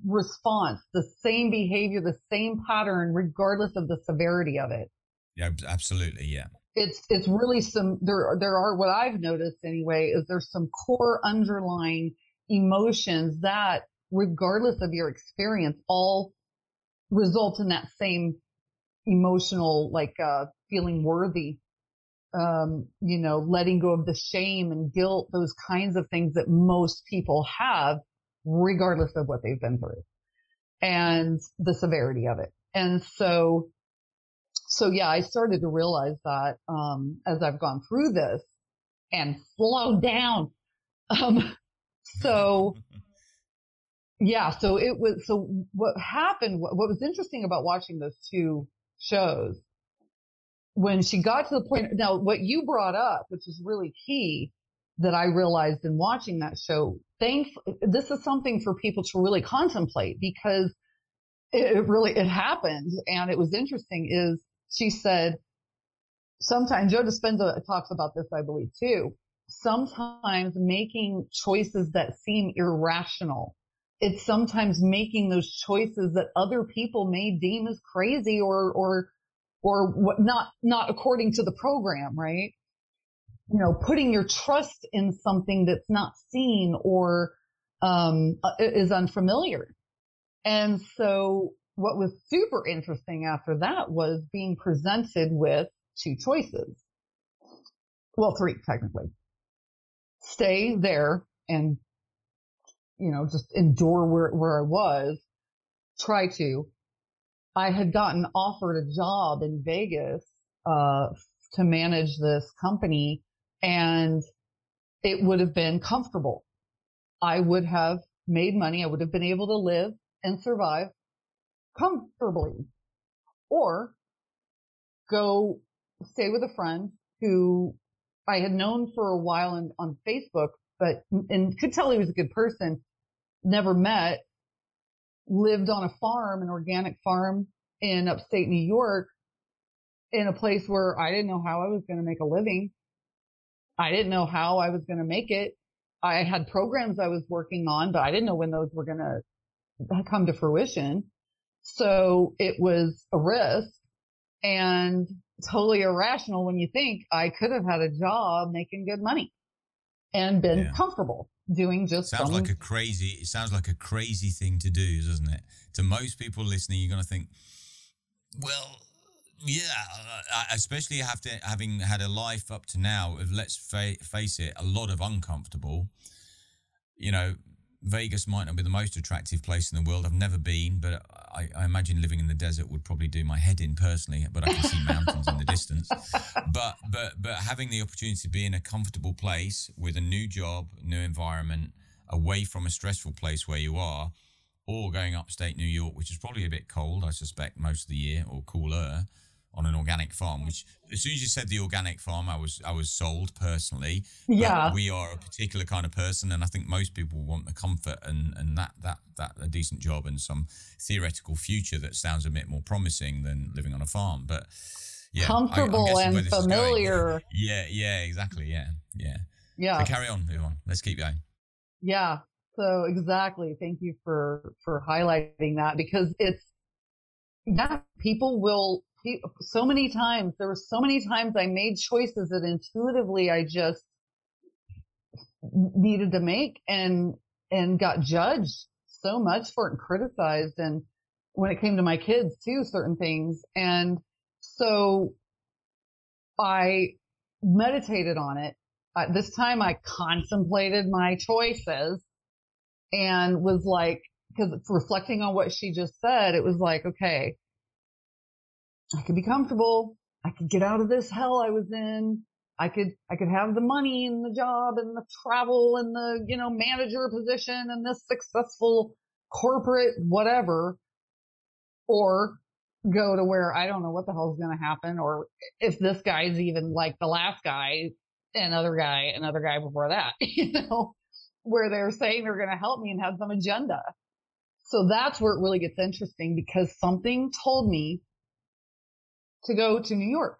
response, the same behavior, the same pattern, regardless of the severity of it. Yeah, absolutely. Yeah. It's it's really some there there are what I've noticed anyway is there's some core underlying emotions that regardless of your experience all result in that same emotional like uh feeling worthy um, you know, letting go of the shame and guilt, those kinds of things that most people have, regardless of what they've been through and the severity of it. And so, so yeah, I started to realize that, um, as I've gone through this and slow down. Um, so yeah, so it was, so what happened, what, what was interesting about watching those two shows when she got to the point, now what you brought up, which is really key that I realized in watching that show, thank, this is something for people to really contemplate because it, it really, it happened and it was interesting is she said, sometimes Joe Dispenza talks about this, I believe too. Sometimes making choices that seem irrational. It's sometimes making those choices that other people may deem as crazy or, or or what not not according to the program, right? You know, putting your trust in something that's not seen or um, uh, is unfamiliar. And so what was super interesting after that was being presented with two choices. Well, three technically. Stay there and, you know, just endure where, where I was. Try to I had gotten offered a job in Vegas uh, to manage this company, and it would have been comfortable. I would have made money. I would have been able to live and survive comfortably, or go stay with a friend who I had known for a while on Facebook, but and could tell he was a good person. Never met, lived on a farm, an organic farm in upstate New York in a place where I didn't know how I was going to make a living. I didn't know how I was going to make it. I had programs I was working on, but I didn't know when those were going to come to fruition. So it was a risk and totally irrational when you think I could have had a job making good money and been yeah. comfortable doing just sounds like a crazy it sounds like a crazy thing to do doesn't it? To most people listening you're going to think well yeah especially after having had a life up to now of let's fa- face it a lot of uncomfortable you know Vegas might not be the most attractive place in the world. I've never been, but I, I, imagine living in the desert would probably do my head in personally. But I can see mountains in the distance. But but but having the opportunity to be in a comfortable place with a new job, new environment, away from a stressful place where you are, or going upstate New York, which is probably a bit cold, I suspect, most of the year, or cooler on an organic farm. Which, as soon as you said the organic farm, I was I was sold personally. Yeah, we are a particular kind of person, and I think most people want the comfort and and that that that a decent job and some theoretical future that sounds a bit more promising than living on a farm. But yeah, comfortable I, and familiar. Yeah, yeah, exactly. Yeah, yeah. Yeah. So carry on, move on. Let's keep going. Yeah. So exactly. Thank you for for highlighting that because it's that people will so many times, there were so many times I made choices that intuitively I just needed to make and, and got judged so much for it and criticized. And when it came to my kids too, certain things. And so I meditated on it. Uh, this time I contemplated my choices and was like, because reflecting on what she just said, it was like, okay, I could be comfortable. I could get out of this hell I was in. I could, I could have the money and the job and the travel and the, you know, manager position and this successful corporate whatever, or go to where I don't know what the hell is going to happen or if this guy's even like the last guy, another guy, another guy before that, you know, where they're saying they're going to help me and have some agenda. So that's where it really gets interesting because something told me to go to New York.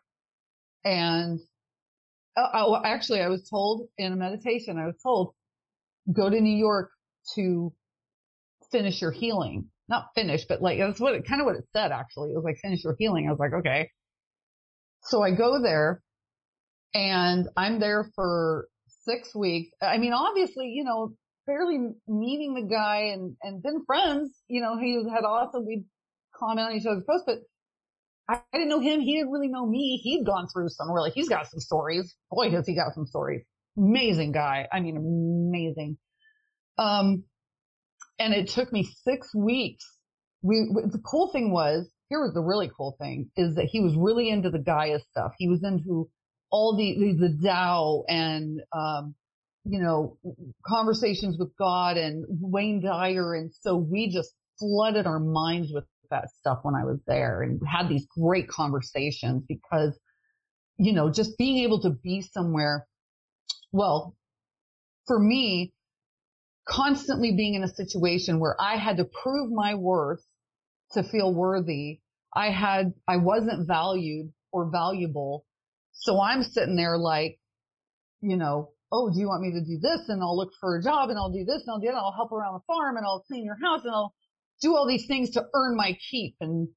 And uh actually, I was told in a meditation, I was told go to New York to finish your healing. Not finish, but like that's what it kind of what it said actually. It was like finish your healing. I was like, okay. So I go there and I'm there for six weeks. I mean, obviously, you know, barely meeting the guy and, and been friends, you know, he had also, we comment on each other's posts, but I, didn't know him. He didn't really know me. He'd gone through some really, he's got some stories. Boy, has he got some stories. Amazing guy. I mean, amazing. Um, and it took me six weeks. We, the cool thing was, here was the really cool thing is that he was really into the Gaia stuff. He was into all the, the, the Tao and, um, you know, conversations with God and Wayne Dyer. And so we just flooded our minds with that stuff when I was there and had these great conversations because, you know, just being able to be somewhere. Well, for me, constantly being in a situation where I had to prove my worth to feel worthy. I had, I wasn't valued or valuable. So I'm sitting there like, you know, oh, do you want me to do this? And I'll look for a job and I'll do this and I'll do that. I'll help around the farm and I'll clean your house and I'll do all these things to earn my keep and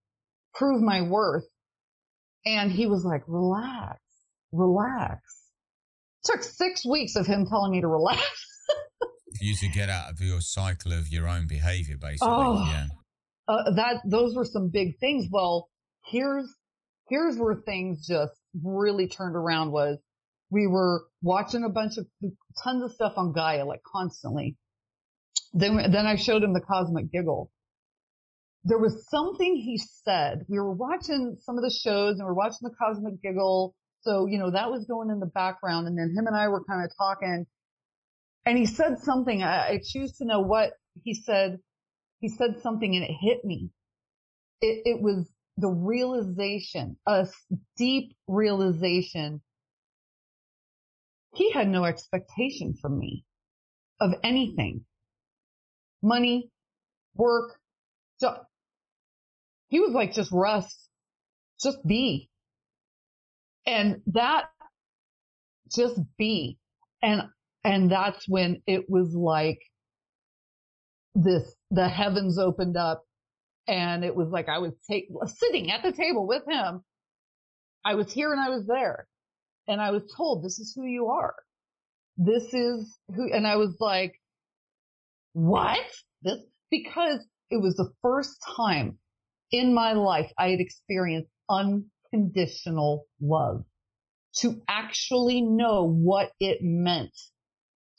prove my worth. And he was like, relax, relax. It took six weeks of him telling me to relax. for you to get out of your cycle of your own behavior, basically. Oh, yeah. Uh, that those were some big things. Well, here's here's where things just really turned around. Was we were watching a bunch of tons of stuff on Gaia, like constantly. Then then I showed him the Cosmic Giggle. There was something he said. We were watching some of the shows and we are watching the Cosmic Giggle. So, you know, that was going in the background. And then him and I were kind of talking and he said something. I, I choose to know what he said. He said something and it hit me. It, it was the realization, a deep realization. He had no expectation from me of anything. Money, work, job. He was like, just Russ, just be. And that, just be. And and that's when it was like this, the heavens opened up and it was like I was take, sitting at the table with him. I was here and I was there and I was told this is who you are. This is who, and I was like, what? This, because it was the first time in my life I had experienced unconditional love to actually know what it meant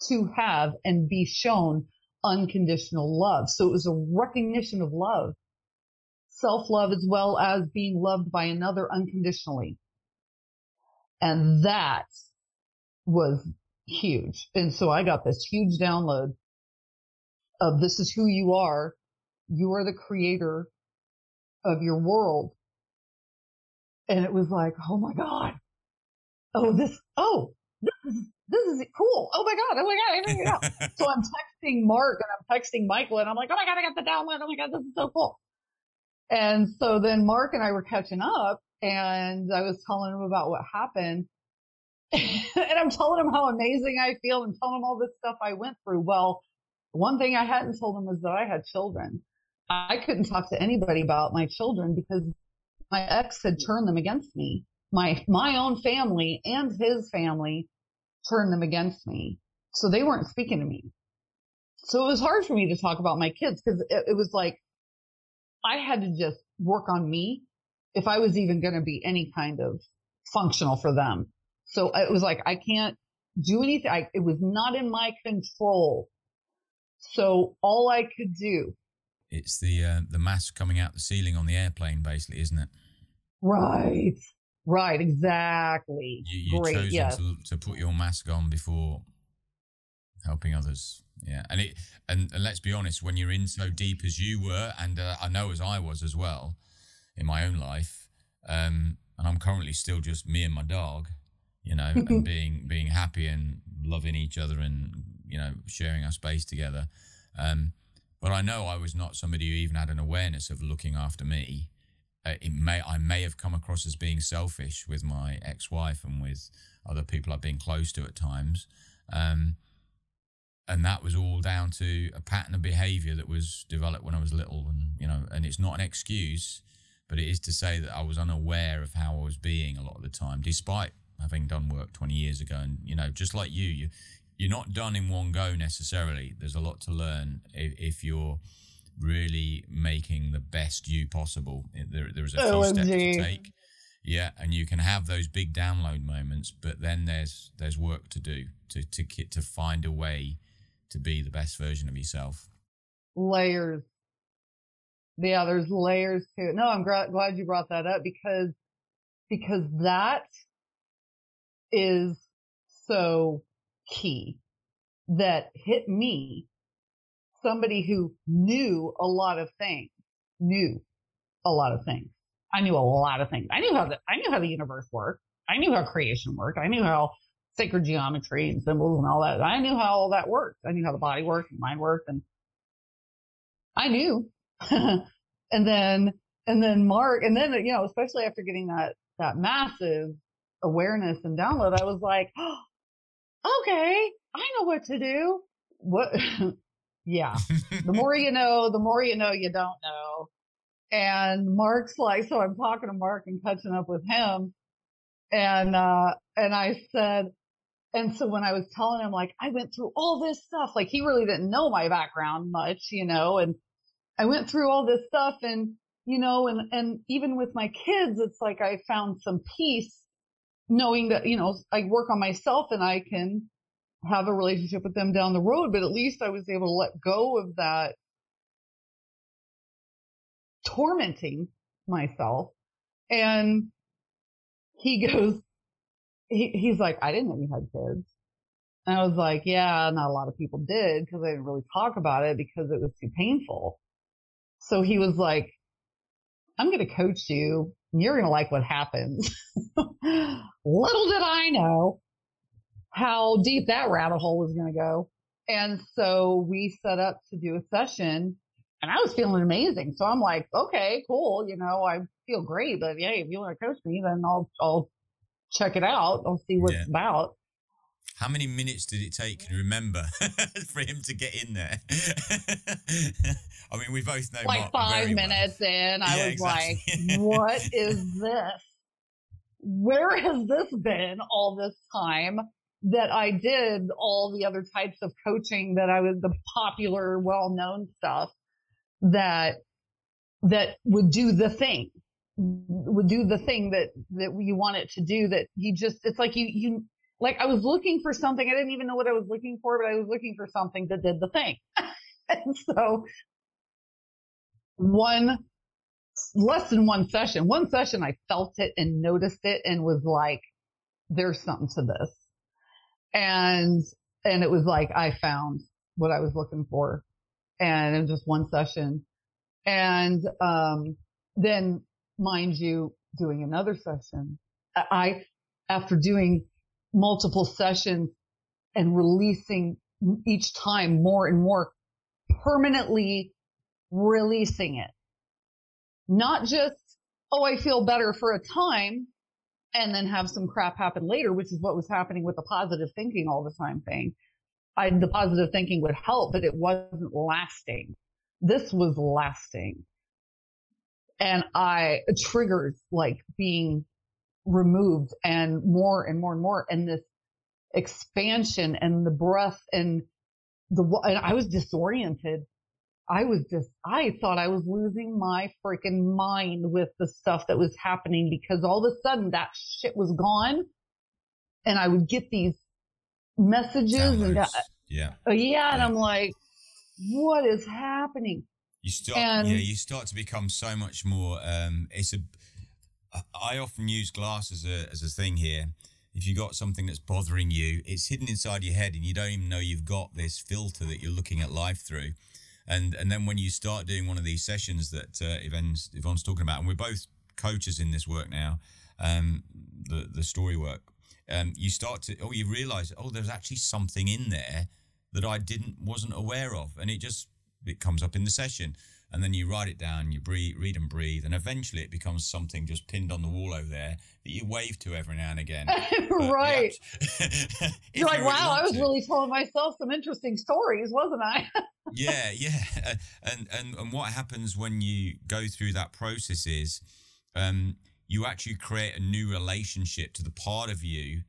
to have and be shown unconditional love. So it was a recognition of love, self love as well as being loved by another unconditionally. And that was huge. And so I got this huge download of this is who you are. You are the creator of your world. And it was like, oh my God. Oh, this, oh, this is this is cool. Oh my God. Oh my God. I figured out. so I'm texting Mark and I'm texting Michael and I'm like, oh my God, I got the download. Oh my God, this is so cool. And so then Mark and I were catching up and I was telling him about what happened. and I'm telling him how amazing I feel and telling him all this stuff I went through. Well, one thing I hadn't told him was that I had children. I couldn't talk to anybody about my children because my ex had turned them against me. My, my own family and his family turned them against me. So they weren't speaking to me. So it was hard for me to talk about my kids because it, it was like I had to just work on me if I was even going to be any kind of functional for them. So it was like, I can't do anything. I, it was not in my control. So all I could do. It's the, uh, the mask coming out the ceiling on the airplane, basically, isn't it? Right. Right, exactly. You, you Great, chosen yes. to, to put your mask on before helping others. Yeah, and it and, and let's be honest, when you're in so deep as you were, and uh, I know as I was as well in my own life, um, and I'm currently still just me and my dog, you know, and being being happy and loving each other and you know sharing our space together. Um, but I know I was not somebody who even had an awareness of looking after me uh, it may I may have come across as being selfish with my ex-wife and with other people I've been close to at times. Um, and that was all down to a pattern of behavior that was developed when I was little, and you know, and it's not an excuse, but it is to say that I was unaware of how I was being a lot of the time, despite having done work 20 years ago, and you know, just like you, you you're not done in one go necessarily. There's a lot to learn if, if you're really making the best you possible. There, there's a oh, few OMG. steps to take. Yeah, and you can have those big download moments, but then there's there's work to do to to to find a way to be the best version of yourself. Layers. Yeah, there's layers to it. No, I'm gra- glad you brought that up because because that is so key that hit me, somebody who knew a lot of things, knew a lot of things. I knew a lot of things. I knew how the, I knew how the universe worked. I knew how creation worked. I knew how sacred geometry and symbols and all that. I knew how all that worked. I knew how the body worked and mind worked and I knew. and then, and then Mark, and then, you know, especially after getting that, that massive awareness and download, I was like, oh, okay, I know what to do. What? yeah. the more you know, the more you know you don't know. And Mark's like, so I'm talking to Mark and catching up with him. And, uh, and I said, and so when I was telling him, like, I went through all this stuff, like he really didn't know my background much, you know, and I went through all this stuff and, you know, and, and even with my kids, it's like I found some peace knowing that, you know, I work on myself and I can have a relationship with them down the road, but at least I was able to let go of that tormenting myself. And he goes, he, he's like, I didn't know you had kids. And I was like, yeah, not a lot of people did because I didn't really talk about it because it was too painful. So he was like, I'm going to coach you and you're going to like what happens. Little did I know how deep that rabbit hole was going to go. And so we set up to do a session and I was feeling amazing. So I'm like, okay, cool. You know, I feel great, but yeah, if you want to coach me, then I'll, I'll check it out. I'll see what yeah. it's about. How many minutes did it take? Can you remember for him to get in there? I mean, we both know like Mark five minutes well. in. I yeah, was exactly. like, "What is this? Where has this been all this time?" That I did all the other types of coaching that I was the popular, well-known stuff that that would do the thing would do the thing that that you want it to do that you just it's like you you like I was looking for something. I didn't even know what I was looking for, but I was looking for something that did the thing. and so one, less than one session, one session, I felt it and noticed it and was like, there's something to this. And, and it was like, I found what I was looking for. And in just one session. And, um, then mind you, doing another session, I, after doing multiple sessions and releasing each time more and more permanently releasing it. Not just, oh, I feel better for a time and then have some crap happen later, which is what was happening with the positive thinking all the time thing. I, the positive thinking would help, but it wasn't lasting. This was lasting. And I triggers like being removed and more and more and more and this expansion and the breath and the and I was disoriented. I was just I thought I was losing my freaking mind with the stuff that was happening because all of a sudden that shit was gone and I would get these messages Downloads. and that, yeah. Uh, yeah and I'm like what is happening? You start and, yeah, you start to become so much more um it's a I often use glass as a as a thing here. If you got something that's bothering you, it's hidden inside your head, and you don't even know you've got this filter that you're looking at life through. And and then when you start doing one of these sessions that uh, Yvonne's, Yvonne's talking about, and we're both coaches in this work now, um, the the story work, um, you start to oh you realize oh there's actually something in there that I didn't wasn't aware of, and it just it comes up in the session and then you write it down, you breathe, read and breathe, and eventually it becomes something just pinned on the wall over there that you wave to every now and again. right. You're like, you wow, I was to. really telling myself some interesting stories, wasn't I? yeah, yeah. And, and and what happens when you go through that process is um, you actually create a new relationship to the part of you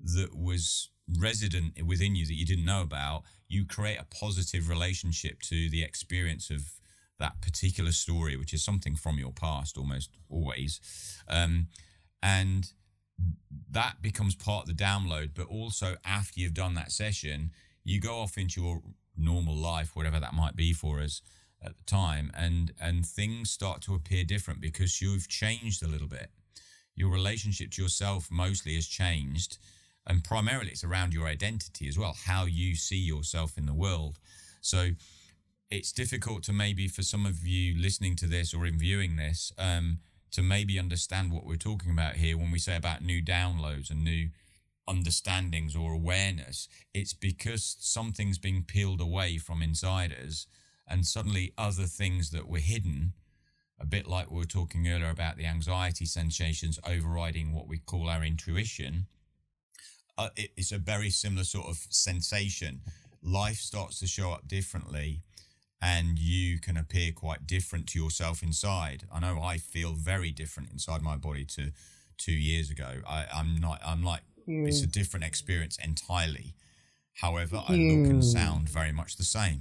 that was resident within you that you didn't know about. You create a positive relationship to the experience of that particular story, which is something from your past almost always. Um, and that becomes part of the download. But also, after you've done that session, you go off into your normal life, whatever that might be for us at the time, and and things start to appear different because you've changed a little bit. Your relationship to yourself mostly has changed, and primarily it's around your identity as well, how you see yourself in the world. So it's difficult to maybe for some of you listening to this or in viewing this um, to maybe understand what we're talking about here when we say about new downloads and new understandings or awareness. It's because something's being peeled away from inside us, and suddenly other things that were hidden. A bit like we were talking earlier about the anxiety sensations overriding what we call our intuition. Uh, it's a very similar sort of sensation. Life starts to show up differently and you can appear quite different to yourself inside. I know I feel very different inside my body to two years ago. I, am not. I'm like it's a different experience entirely. However, I look and sound very much the same.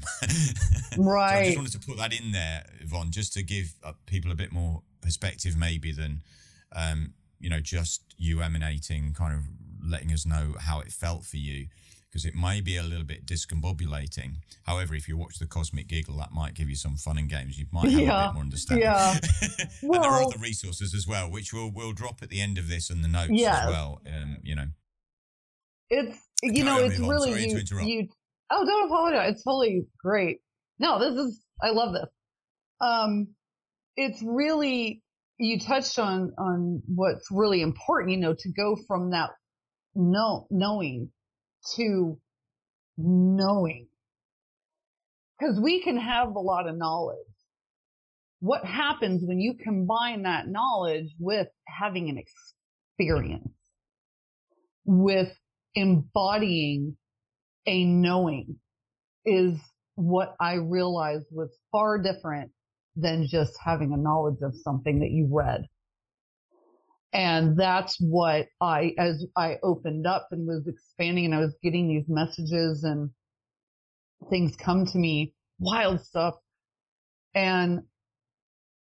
right. So I just wanted to put that in there, Yvonne, just to give uh, people a bit more perspective, maybe than um, you know just you emanating, kind of letting us know how it felt for you because it may be a little bit discombobulating. However, if you watch the Cosmic Giggle, that might give you some fun and games. You might have yeah. a bit more understanding. Yeah. and well, there are other resources as well, which we'll we'll drop at the end of this and the notes yes. as well. Um, you know, it's you know it's really you, you. Oh, don't apologize. It's totally great. No, this is I love this. Um, it's really you touched on on what's really important. You know, to go from that no knowing to knowing. Because we can have a lot of knowledge. What happens when you combine that knowledge with having an experience, with embodying a knowing is what I realized was far different than just having a knowledge of something that you read. And that's what I, as I opened up and was expanding and I was getting these messages and things come to me, wild stuff. And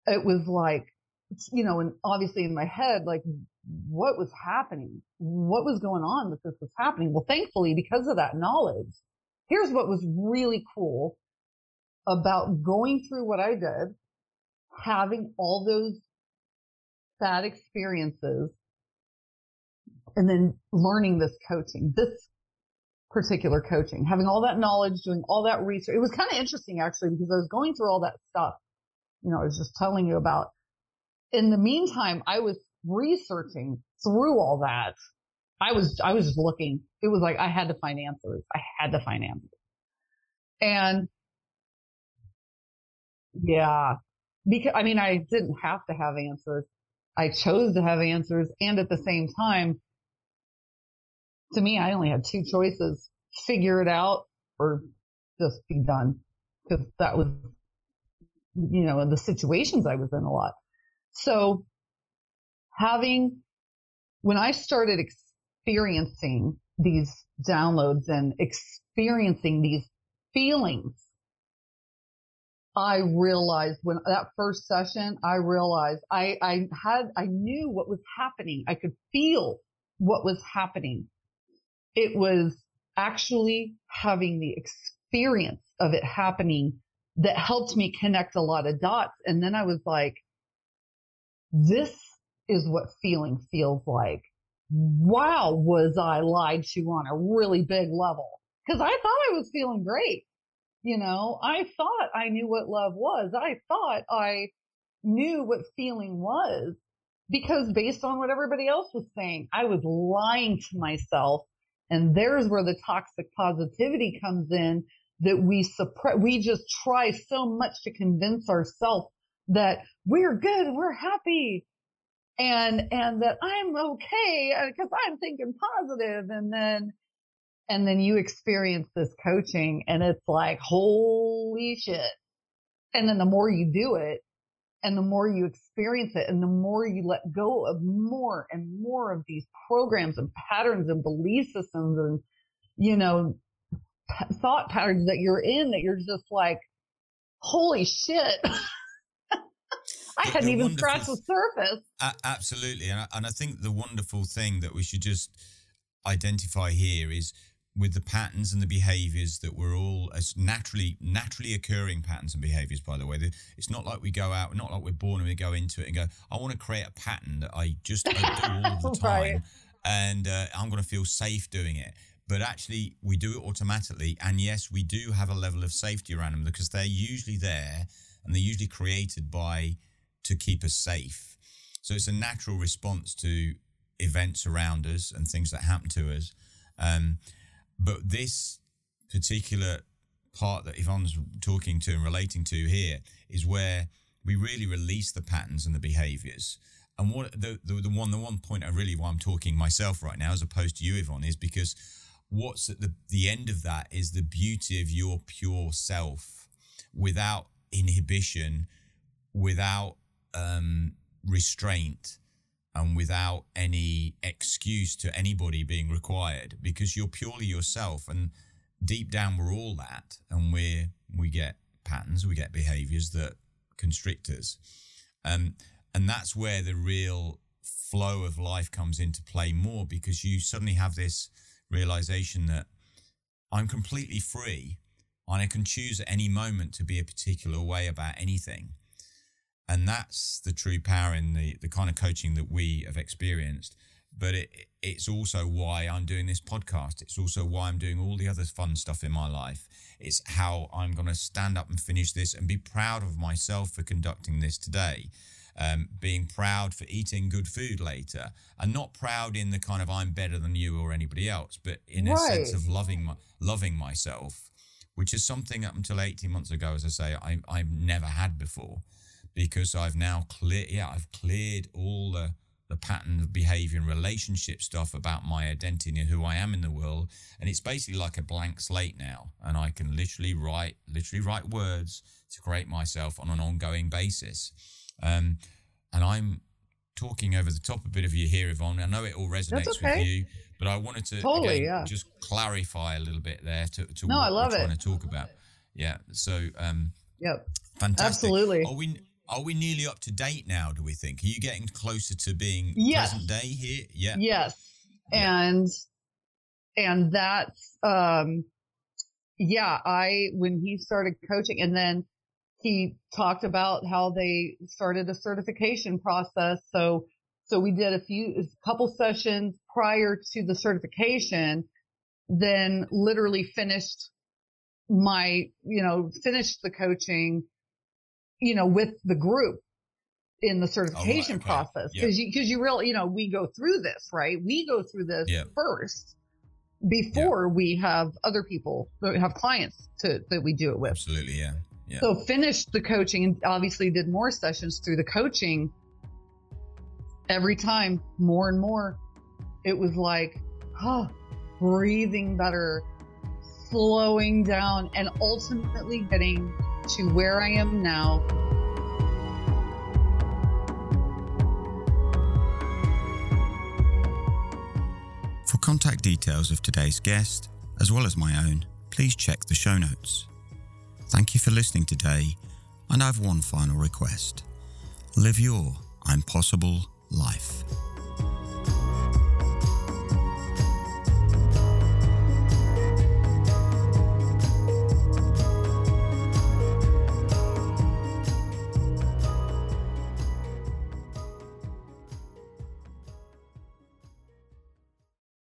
it was like, you know, and obviously in my head, like, what was happening? What was going on that this was happening? Well, thankfully, because of that knowledge, here's what was really cool about going through what I did, having all those bad experiences and then learning this coaching, this particular coaching, having all that knowledge, doing all that research. It was kind of interesting actually because I was going through all that stuff. You know, I was just telling you about. In the meantime, I was researching through all that. I was, I was just looking. It was like I had to find answers. I had to find answers. And yeah, because I mean, I didn't have to have answers. I chose to have answers. And at the same time, to me, I only had two choices figure it out or just be done. Because that was, you know, the situations I was in a lot. So having, when I started experiencing these downloads and experiencing these feelings I realized when that first session, I realized I, I had, I knew what was happening. I could feel what was happening. It was actually having the experience of it happening that helped me connect a lot of dots. And then I was like, this is what feeling feels like. Wow, was I lied to on a really big level? Cause I thought I was feeling great. You know, I thought I knew what love was. I thought I knew what feeling was because based on what everybody else was saying, I was lying to myself. And there's where the toxic positivity comes in that we suppress, we just try so much to convince ourselves that we're good, we're happy, and, and that I'm okay because uh, I'm thinking positive. And then, and then you experience this coaching and it's like, holy shit. And then the more you do it and the more you experience it and the more you let go of more and more of these programs and patterns and belief systems and, you know, thought patterns that you're in that you're just like, holy shit. I hadn't even scratched the surface. Uh, absolutely. And I, and I think the wonderful thing that we should just identify here is with the patterns and the behaviors that we're all as naturally naturally occurring patterns and behaviors by the way. It's not like we go out not like we're born and we go into it and go i want to create a pattern that i just I do all the time right. and uh, i'm going to feel safe doing it. But actually we do it automatically and yes we do have a level of safety around them because they're usually there and they're usually created by to keep us safe. So it's a natural response to events around us and things that happen to us. Um, but this particular part that Yvonne's talking to and relating to here is where we really release the patterns and the behaviors. And what the, the, the one the one point I really why I'm talking myself right now as opposed to you Yvonne is because what's at the, the end of that is the beauty of your pure self without inhibition, without um, restraint, and without any excuse to anybody being required because you're purely yourself. And deep down, we're all that. And we we get patterns, we get behaviors that constrict us. Um, and that's where the real flow of life comes into play more because you suddenly have this realization that I'm completely free and I can choose at any moment to be a particular way about anything. And that's the true power in the, the kind of coaching that we have experienced. But it, it's also why I'm doing this podcast. It's also why I'm doing all the other fun stuff in my life. It's how I'm going to stand up and finish this and be proud of myself for conducting this today um, being proud for eating good food later, and not proud in the kind of I'm better than you or anybody else, but in right. a sense of loving my, loving myself, which is something up until 18 months ago, as I say, I, I've never had before, because I've now cleared, yeah, I've cleared all the the pattern of behavior and relationship stuff about my identity and who I am in the world. And it's basically like a blank slate now. And I can literally write, literally write words to create myself on an ongoing basis. Um, and I'm talking over the top a bit of you here, Yvonne. I know it all resonates okay. with you, but I wanted to totally, again, yeah. just clarify a little bit there to, to no, what I love we're it. trying to talk about. Yeah. So, um, yep. Fantastic. Absolutely. Are we, are we nearly up to date now, do we think? Are you getting closer to being yes. present day here? Yeah. Yes. And, and that's, um, yeah, I, when he started coaching and then he talked about how they started a certification process. So, so we did a few, a couple sessions prior to the certification, then literally finished my, you know, finished the coaching, you know, with the group in the certification oh, okay. process. Cause you, cause you really, you know, we go through this, right? We go through this first before we have other people that have clients to, that we do it with. Absolutely. Yeah. Yeah. So finished the coaching and obviously did more sessions through the coaching. Every time, more and more, it was like, huh, breathing better, slowing down, and ultimately getting to where I am now. For contact details of today's guest, as well as my own, please check the show notes. Thank you for listening today, and I have one final request. Live your I'm possible life.